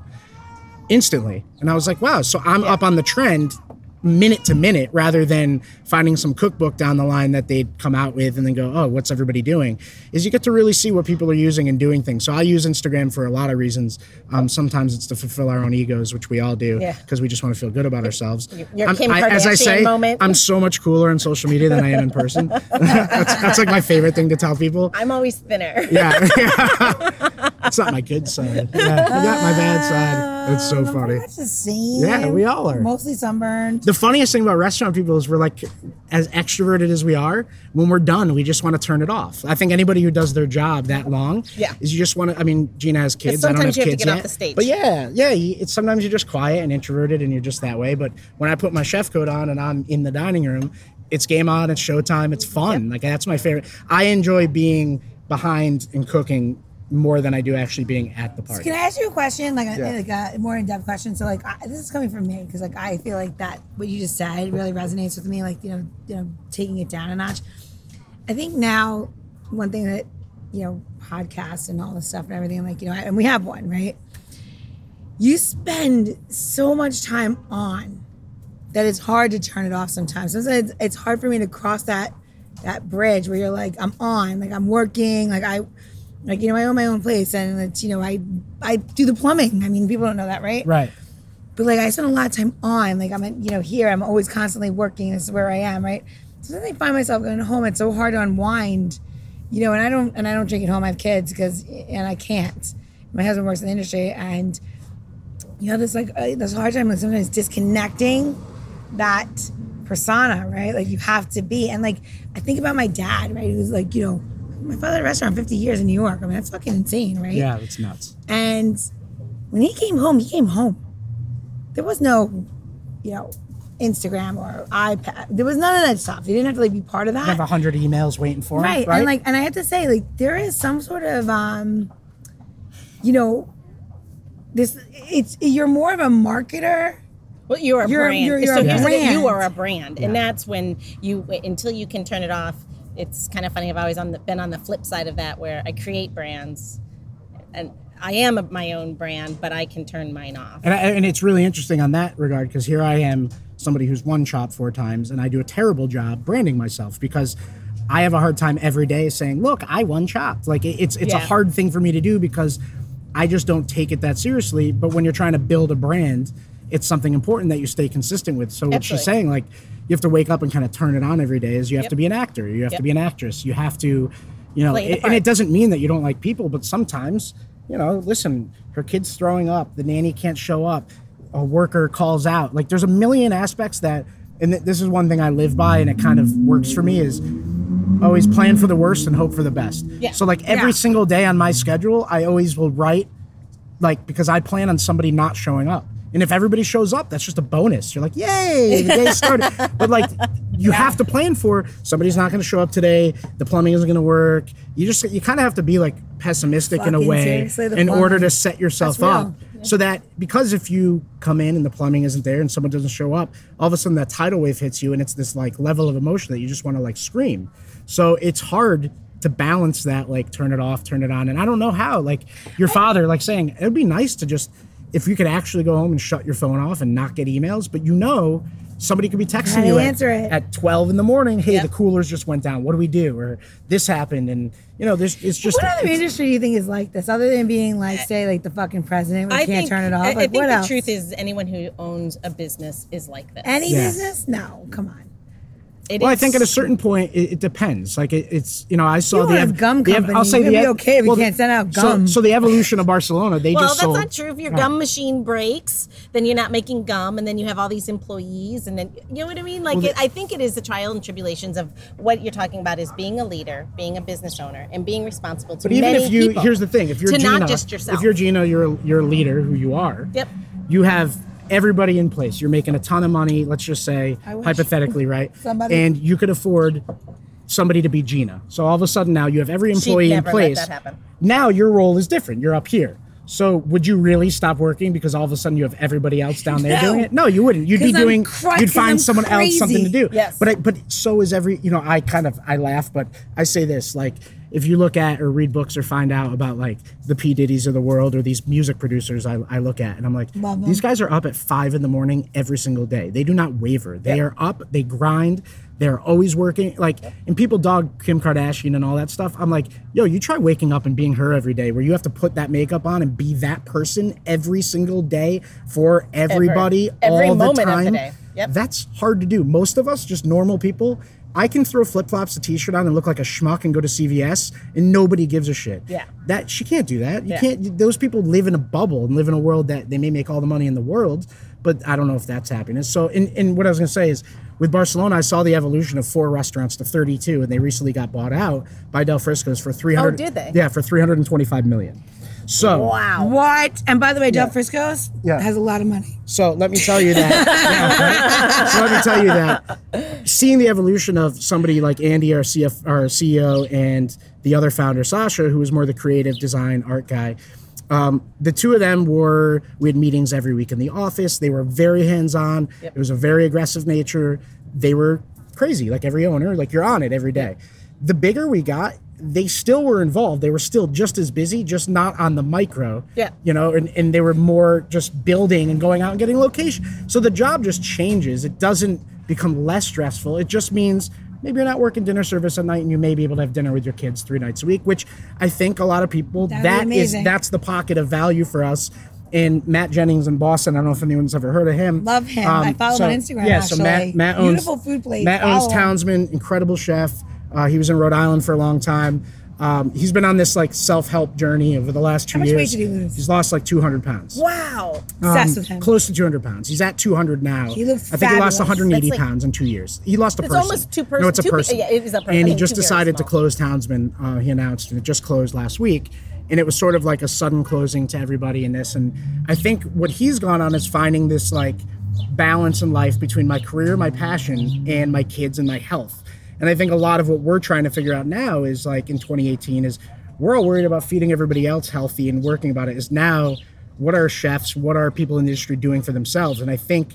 instantly. And I was like, wow, so I'm up on the trend minute to minute rather than finding some cookbook down the line that they'd come out with and then go, oh, what's everybody doing? Is you get to really see what people are using and doing things. So I use Instagram for a lot of reasons. Um, sometimes it's to fulfill our own egos, which we all do Yeah. because we just want to feel good about ourselves. your I'm- Kim I- as I say, moment. I'm so much cooler on social media than I am in person. <laughs> <laughs> that's, that's like my favorite thing to tell people. I'm always thinner. Yeah. <laughs> it's not my good side. Yeah, you got my bad side. It's so funny. That's the same. Yeah, we all are. Mostly sunburned. The funniest thing about restaurant people is we're like, as extroverted as we are, when we're done, we just want to turn it off. I think anybody who does their job that long, Yeah. is you just want to. I mean, Gina has kids. I don't have you have to kids get off yet, the stage. But yeah, yeah, it's sometimes you're just quiet and introverted, and you're just that way. But when I put my chef coat on and I'm in the dining room, it's game on, it's showtime, it's fun. Like that's my favorite. I enjoy being behind and cooking more than I do actually being at the party. Can I ask you a question, like a, Yeah. like a more in depth question? So, like, I, this is coming from me because, like, I feel like that what you just said really resonates with me. Like, you know, you know, taking it down a notch. I think now one thing that you know, podcasts and all this stuff and everything, like, you know, and we have one, right? You spend so much time on that it's hard to turn it off sometimes. Sometimes it's, it's hard for me to cross that that bridge where you're like, I'm on, like I'm working, like I like you know, I own my own place and it's you know, I I do the plumbing. I mean, people don't know that, right? Right. But like I spend a lot of time on, like I'm you know, here I'm always constantly working. This is where I am, right? So then I find myself going home. It's so hard to unwind, you know. And I don't and I don't drink at home. I have kids because and I can't. My husband works in the industry, and you know, there's like uh, this hard time like sometimes disconnecting that persona, right? Like you have to be. And like I think about my dad, right? Who's like, you know, my father had a restaurant 50 years in New York. I mean, that's fucking insane, right? Yeah, that's nuts. And when he came home, he came home. There was no, you know, Instagram or iPad. There was none of that stuff. He didn't have to like be part of that. I have a hundred emails waiting for him. right. Right. And like, and I have to say, like, there is some sort of, um, you know, this. It's you're more of a marketer. Well, you're a You're- brand. you're- you're so a here's the thing, brand. you are a brand, and that's when you until you can turn it off. It's kind of funny. I've always on the, been on the flip side of that, where I create brands, and I am a, my own brand, but I can turn mine off. And, I, and it's really interesting on that regard because here I am, somebody who's won Chopped four times, and I do a terrible job branding myself because I have a hard time every day saying, "Look, I won Chopped." Like it- it's it's a hard thing for me to do because I just don't take it that seriously. But when you're trying to build a brand, it's something important that you stay consistent with. So what she's saying, like, you have to wake up and kind of turn it on every day. Is you have Yep. to be an actor, you have to be an actress, you have to, you know, it- and it doesn't mean that you don't like people, but sometimes, you know, listen, her kid's throwing up, the nanny can't show up, a worker calls out. Like there's a million aspects that, and th- this is one thing I live by, and it kind of works for me is always plan for the worst and hope for the best. Yeah. So like every Yeah. single day on my schedule, I always will write like because I plan on somebody not showing up. And if everybody shows up, that's just a bonus. You're like, yay, the day started. <laughs> but like, you have to plan for somebody's not going to show up today. The plumbing isn't going to work. You just you kind of have to be like pessimistic in a way in order to set yourself That's up, real. so that because if you come in and the plumbing isn't there and someone doesn't show up, all of a sudden that tidal wave hits you and it's this like level of emotion that you just want to like scream. So it's hard to balance that like turn it off turn it on and i don't know how like your father like saying it would be nice to just if you could actually go home and shut your phone off and not get emails but you know somebody could be texting Gotta you at, it. at 12 in the morning hey Yep. the coolers just went down what do we do or this happened and you know there's it's just What other industry do you think is like this, other than being like, say, like the fucking president, we I can't think, turn it off? I, I think what the else? truth is, anyone who owns a business is like this. Any Yeah. business? No, come on. It well, I think at a certain point it, it depends. Like it, it's you know I saw the own a ev- gum the ev- company. I'll say You're the ev- okay if you can't send out gum. So, the evolution of Barcelona, they just Well, just that's sold. not true. If your gum machine breaks, then you're not making gum, and then you have all these employees, and then you know what I mean. Like, Well, it, I think it is the trial and tribulations of what you're talking about is being a leader, being a business owner, and being responsible to people. But even if you, people. here's the thing: if you're to Gina, not just yourself. if you're Gina, you're you're a leader, who you are. Yep. You have everybody in place. You're making a ton of money. Let's just say hypothetically, right? <laughs> Somebody- And you could afford somebody to be Gina. So all of a sudden now you have every She'd employee in never let place. that happen. Now your role is different. You're up here. So would you really stop working because all of a sudden you have everybody else down there <laughs> No. doing it? No, you wouldn't. You'd be 'Cause I'm doing. cra- you'd 'cause find I'm someone else something to crazy. do. Yes. But I, but so is every. You know, I kind of I laugh, but I say this like if you look at or read books or find out about like the P Diddy's of the world or these music producers, I, I look at and I'm like, these guys are up at five in the morning every single day. They do not waver. They are up. They grind. They're always working. Like, and people dog Kim Kardashian and all that stuff. I'm like, yo, you try waking up and being her every day, where you have to put that makeup on and be that person every single day for everybody Every all the time. the day. Yep. That's hard to do. Most of us, just normal people, I can throw flip flops, a t shirt on, and look like a schmuck and go to CVS, and nobody gives a shit. Yeah. That she can't do that. You Yeah. can't. Those people live in a bubble and live in a world that they may make all the money in the world, but I don't know if that's happiness. So, and, and what I was gonna say is, with Barcelona, I saw the evolution of four restaurants to 32, and they recently got bought out by Del Frisco's for 300. Oh, did they? Yeah, for 325 million. So, Wow. What? And by the way, Del Frisco's Yeah. has a lot of money. So let me tell you that. Yeah, right? <laughs> So let me tell you that. Seeing the evolution of somebody like Andy, our, CF, our CEO, and the other founder, Sasha, who was more the creative design art guy, um, the two of them were, we had meetings every week in the office. They were very hands on. It was a very aggressive nature. They were crazy, like every owner, like you're on it every day. The bigger we got, they still were involved. They were still just as busy, just not on the micro Yeah. you know, and, and they were more just building and going out and getting location. So the job just changes. It doesn't become less stressful. It just means maybe you're not working dinner service at night and you may be able to have dinner with your kids three nights a week, which I think a lot of people That'd that is that's the pocket of value for us. And Matt Jennings in Boston, I don't know if anyone's ever heard of him. Love him. I um, follow him on Instagram, Yeah, so Matt. Matt owns Beautiful food place. Matt owns Follow. Townsman, incredible chef. Uh, he was in Rhode Island for a long time. Um, he's been on this like self-help journey over the last two How much weight years. did he lose? He's lost like 200 pounds. Wow. Um, with him. Close to 200 pounds. He's at 200 now. He looks I think he lost 180 like- pounds in two years. He lost a It's person. almost two No, it's a two pe- person. yeah, it is a person. And he just decided to close Townsman. Uh, he announced, and it just closed last week. And it was sort of like a sudden closing to everybody in this. And I think what he's gone on is finding this like balance in life between my career, my passion, and my kids and my health. And I think a lot of what we're trying to figure out now is like in 2018 is we're all worried about feeding everybody else healthy and working about it. Is now what are chefs, what are people in the industry doing for themselves? And I think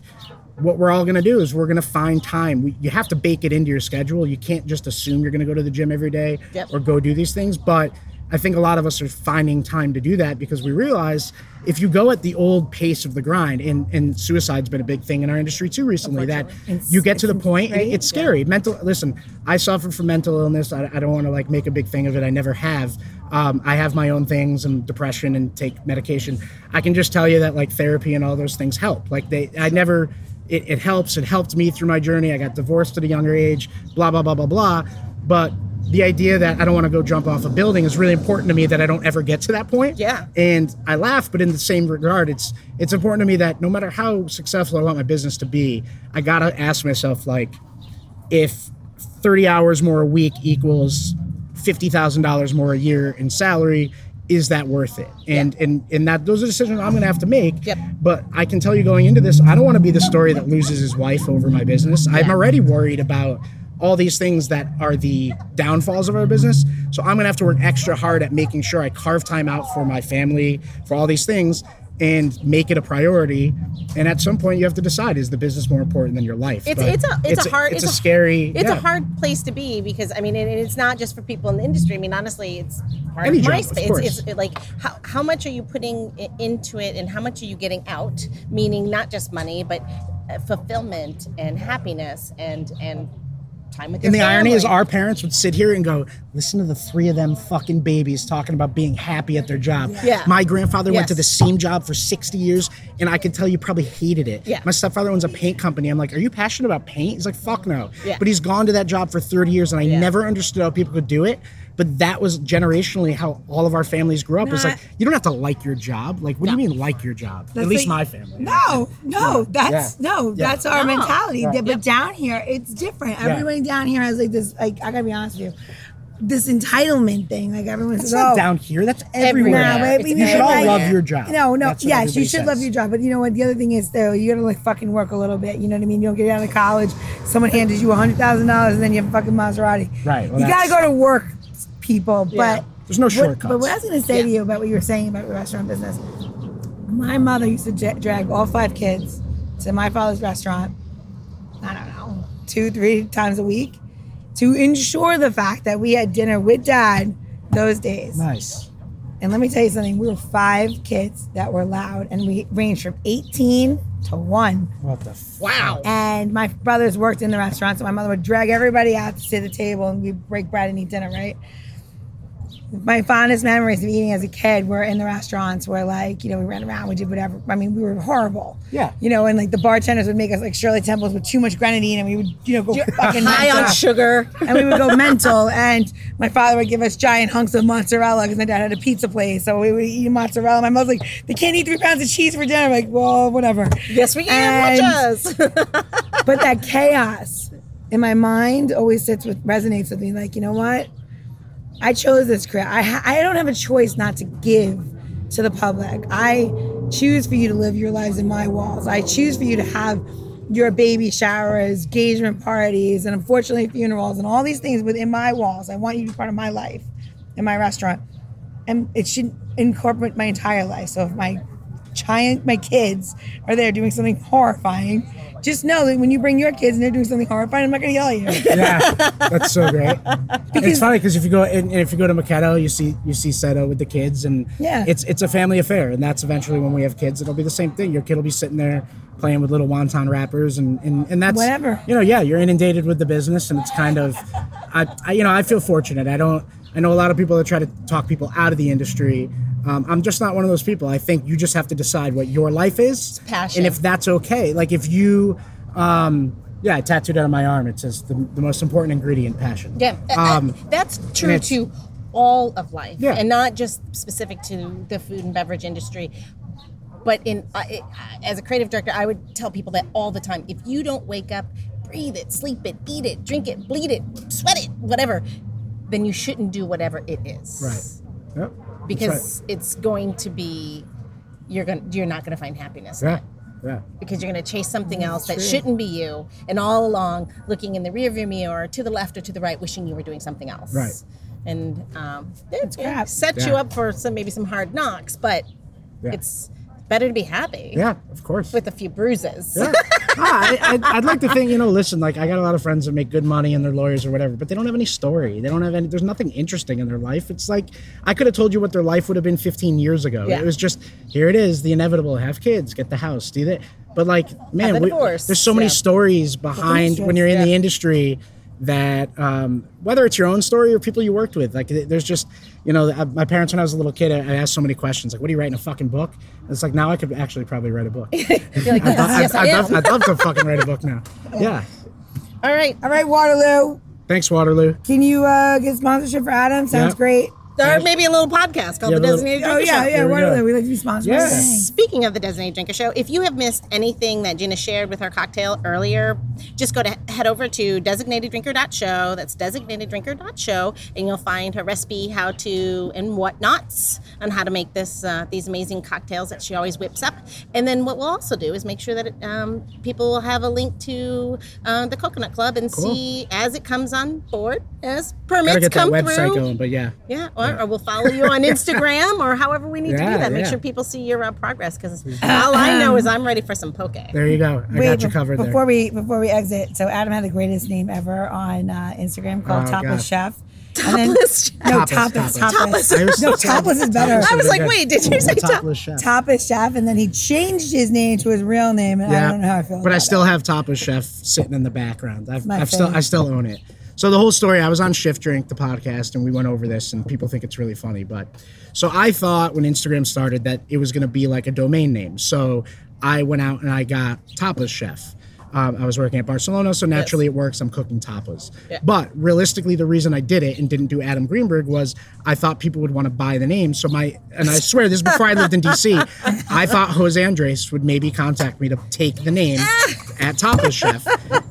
what we're all going to do is we're going to find time. We, you have to bake it into your schedule. You can't just assume you're going to go to the gym every day Yep. or go do these things. But I think a lot of us are finding time to do that because we realize if you go at the old pace of the grind, and, and suicide's been a big thing in our industry too recently, that It's- you get to the point, right? it's scary. Mental, listen, I suffer from mental illness. I, I don't want to like make a big thing of it. I never have. Um, I have my own things and depression and take medication. I can just tell you that like therapy and all those things help. Like they, I never, it, it helps. It helped me through my journey. I got divorced at a younger age, blah, blah, blah, blah, blah. But the idea that I don't want to go jump off a building is really important to me that I don't ever get to that point. Yeah. And I laugh, but in the same regard, it's it's important to me that no matter how successful I want my business to be, I gotta ask myself like, if 30 hours more a week equals $50,000 more a year in salary, is that worth it? And and and that those are decisions I'm gonna have to make. Yep. But I can tell you going into this, I don't want to be the story that loses his wife over my business. I'm already worried about all these things that are the downfalls of our business. So I'm gonna have to work extra hard at making sure I carve time out for my family, for all these things, and make it a priority. And at some point, you have to decide: is the business more important than your life? It's it's a it's, a hard it's, a, scary it's yeah. a hard place to be because I mean and it's not just for people in the industry. I mean honestly, it's part Any of job, my of space. course. It's, it's like how how much are you putting into it and how much are you getting out? Meaning not just money, but uh, fulfillment and happiness and and time with And the irony is, our parents would sit here and go, "Listen to the three of them fucking babies talking about being happy at their job." Yeah. My grandfather went to the same job for sixty years, and I can tell you probably hated it. Yeah. My stepfather owns a paint company. I'm like, "Are you passionate about paint?" He's like, "Fuck no." Yeah. But he's gone to that job for thirty years, and I Yeah. never understood how people could do it. But that was generationally how all of our families grew up. It was like, you don't have to like your job. Like, what do you mean like your job? That's At least like- my family. No, no, that's Yeah. no, Yeah. that's our No. mentality. Right. But down here, it's different. Yeah. Everybody down here has like this. Like I gotta be honest with you, this entitlement thing. Like everyone It's says, not "Oh, down here. That's everywhere. Everywhere. Nah, but It's you you should all everywhere. love your job. No, no, That's yes, you everybody should love your job. But you know what? The other thing is, though, you gotta like fucking work a little bit. You know what I mean? You don't get out of college, someone handed you a hundred thousand dollars, and then you have a fucking Maserati. Right, well, you gotta go to work, people. Yeah. But There's no what- shortcuts. But what I was gonna say to you about what you were saying about the restaurant business, my mother used to j- drag all five kids to my father's restaurant. I don't know, two, three times a week, to ensure the fact that we had dinner with dad those days. Nice. And let me tell you something, we were five kids that were loud, and we ranged from 18 to one. What the f- wow. And my brothers worked in the restaurant, so my mother would drag everybody out to sit at the table and we'd break bread and eat dinner, right? My fondest memories of eating as a kid were in the restaurants where, like, you know, we ran around, we did whatever. I mean, we were horrible. Yeah. You know, and like the bartenders would make us like Shirley Temples with too much grenadine, and we would, you know, go fucking High on sugar. and we would go mental. And my father would give us giant hunks of mozzarella because my dad had a pizza place. So we would eat mozzarella. My mother's like, they can't eat three pounds of cheese for dinner. I'm like, well, whatever. Yes, we can. And- Watch us. <laughs> But that chaos in my mind always sits with resonates with me. Like, you know what? I chose this career. I I don't have a choice not to give to the public. I choose for you to live your lives in my walls. I choose for you to have your baby showers, engagement parties, and unfortunately funerals and all these things within my walls. I want you to be part of my life in my restaurant. And it should incorporate my entire life. So if my giant my kids are there doing something horrifying, just know that when you bring your kids and they're doing something horrifying, I'm not gonna yell at you. <laughs> yeah, that's so great. <laughs> it's funny because if you go and, and if you go to Maketto, you see you see Seto with the kids, and Yeah. it's it's a family affair, and that's eventually when we have kids, it'll be the same thing. Your kid will be sitting there playing with little wonton wrappers, and and, and that's Whatever. You know, yeah, you're inundated with the business, and it's kind of, I, I you know I feel fortunate. I don't. I know a lot of people that try to talk people out of the industry. Um, I'm just not one of those people. I think you just have to decide what your life is, passion. and if that's okay. Like if you, um, yeah, I tattooed it on my arm. It says the, the most important ingredient, passion. Yeah, Um, uh, that's true to all of life, Yeah. and not just specific to the food and beverage industry. But in uh, it, as a creative director, I would tell people that all the time. If you don't wake up, breathe it, sleep it, eat it, drink it, bleed it, sweat it, whatever, then you shouldn't do whatever it is. Right. Yep. That's Because it's going to be you're going to you're not going to find happiness. Yeah. Yeah. because you're going to chase something else that shouldn't be you and all along looking in the rearview mirror to the left or to the right wishing you were doing something else Right. and um, it, crap. it sets you up for some maybe some hard knocks but Yeah. it's better to be happy Yeah. Of course. with a few bruises Yeah. <laughs> Ah, I, I'd, I'd like to think, you know, listen, like I got a lot of friends that make good money and they're lawyers or whatever, but they don't have any story. They don't have any, there's nothing interesting in their life. It's like, I could have told you what their life would have been 15 years ago. Yeah. It was just, here it is, the inevitable have kids, get the house, do that. But like, man, we- there's so many Yeah. stories behind when you're in the industry that um, whether it's your own story or people you worked with, like there's just, you know, I- my parents, when I was a little kid, I I asked so many questions, like, what are you writing a fucking book? And It's like, now I could actually probably write a book. <laughs> like yes, I'd, yes, I I'd, love, I'd love to fucking write a book now. <laughs> Yeah. all right All right, Waterloo. Thanks, Waterloo. Can you uh, get sponsorship for Adam? Sounds Yeah. great. Or maybe a little podcast called Yeah, the little- designated Oh Drinker yeah, Show. yeah, yeah, we Waterloo. go. We like to be sponsored. Yeah. Speaking of the Designated Drinker Show, if you have missed anything that Gina shared with her cocktail earlier, just go to head over to designateddrinker.show. That's designateddrinker.show, and you'll find her recipe, how to, and whatnots on how to make this uh, these amazing cocktails that she always whips up. And then what we'll also do is make sure that um, people will have a link to uh, the Coconut Club and see as it comes on board as Gotta permits get that website through. going, but yeah. Yeah, or, or we'll follow you on <laughs> Instagram or however we need to do that. Make yeah. sure people see your uh, progress because all I know is I'm ready for some poke. There you go. I got you covered before there. we before we exit, so Adam had the greatest name ever on uh, Instagram called Oh, Topless God. Chef. And then- Topless <laughs> No, Topless, topless, topless. topless. No, topless is better. I was like, wait, did you say top? topless chef? Topless Chef, and then he changed his name to his real name, and I don't know how I feel. but I still that. have Topless Chef sitting in the background. I've, I've still. I still own it. So the whole story, I was on Shift Drink, the podcast, and we went over this, and people think it's really funny. But so I thought when Instagram started that it was going to be like a domain name. So I went out and I got Topless Chef. Um, I was working at Barcelona, so naturally it works. I'm cooking tapas. Yeah. But realistically, the reason I did it and didn't do Adam Greenberg was I thought people would want to buy the name. So my and I swear this is before I lived in DC. <laughs> I thought Jose Andres would maybe contact me to take the name <laughs> at Topless Chef,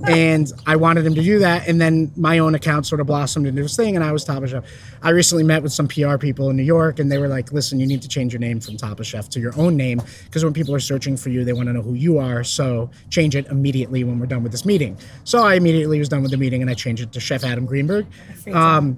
and I wanted him to do that. And then my own account sort of blossomed into this thing, and I was Topless Chef. I recently met with some PR people in New York, and they were like, "Listen, you need to change your name from Topless Chef to your own name because when people are searching for you, they want to know who you are. So change it immediately when we're done with this meeting." So I immediately was done with the meeting, and I changed it to Chef Adam Greenberg. Um,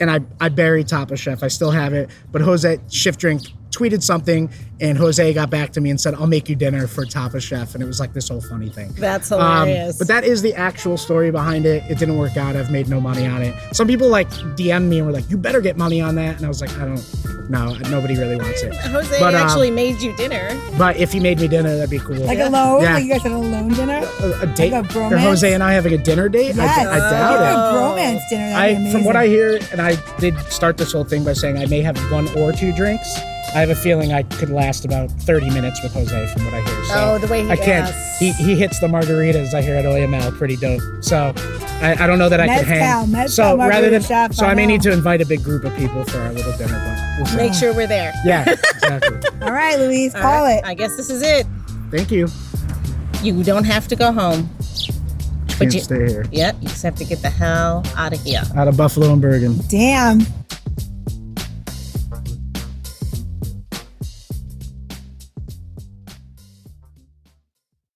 and I I buried Topless Chef. I still have it, but Jose Shift Drink tweeted something, and Jose got back to me and said, "I'll make you dinner for Topless Chef," and it was like this whole funny thing. That's Um, hilarious. but that is the actual story behind it. It didn't work out. I've made no money on it. Some people like DM me and were like, "You better get money on that," and I was like, "I don't. No, nobody really wants it." Jose but, um, actually made you dinner. But if he made me dinner, that'd be cool. like a loan. Yeah. Like you guys had a loan dinner. a, a date. Like a or? Jose and I having a dinner date. I, Yes. I doubt Like it. a bromance dinner. I, from what I hear, and I did start this whole thing by saying I may have one or two drinks. I have a feeling I could last about 30 minutes with Jose from what I hear. So Oh, the way he- I can't. yes. He, he hits the margaritas I hear at Oyamel pretty dope. So I, I don't know that I could Mezcal, hang. mezcal so rather than chef, so I I may need to invite a big group of people for our little dinner. But we'll see. Make sure we're there. Yeah, <laughs> exactly. All right, Louise, All call right, it. I guess this is it. Thank you. You don't have to go home. Can't you- stay here. Yep, you just have to get the hell out of here. Out of Buffalo and Bergen. Damn.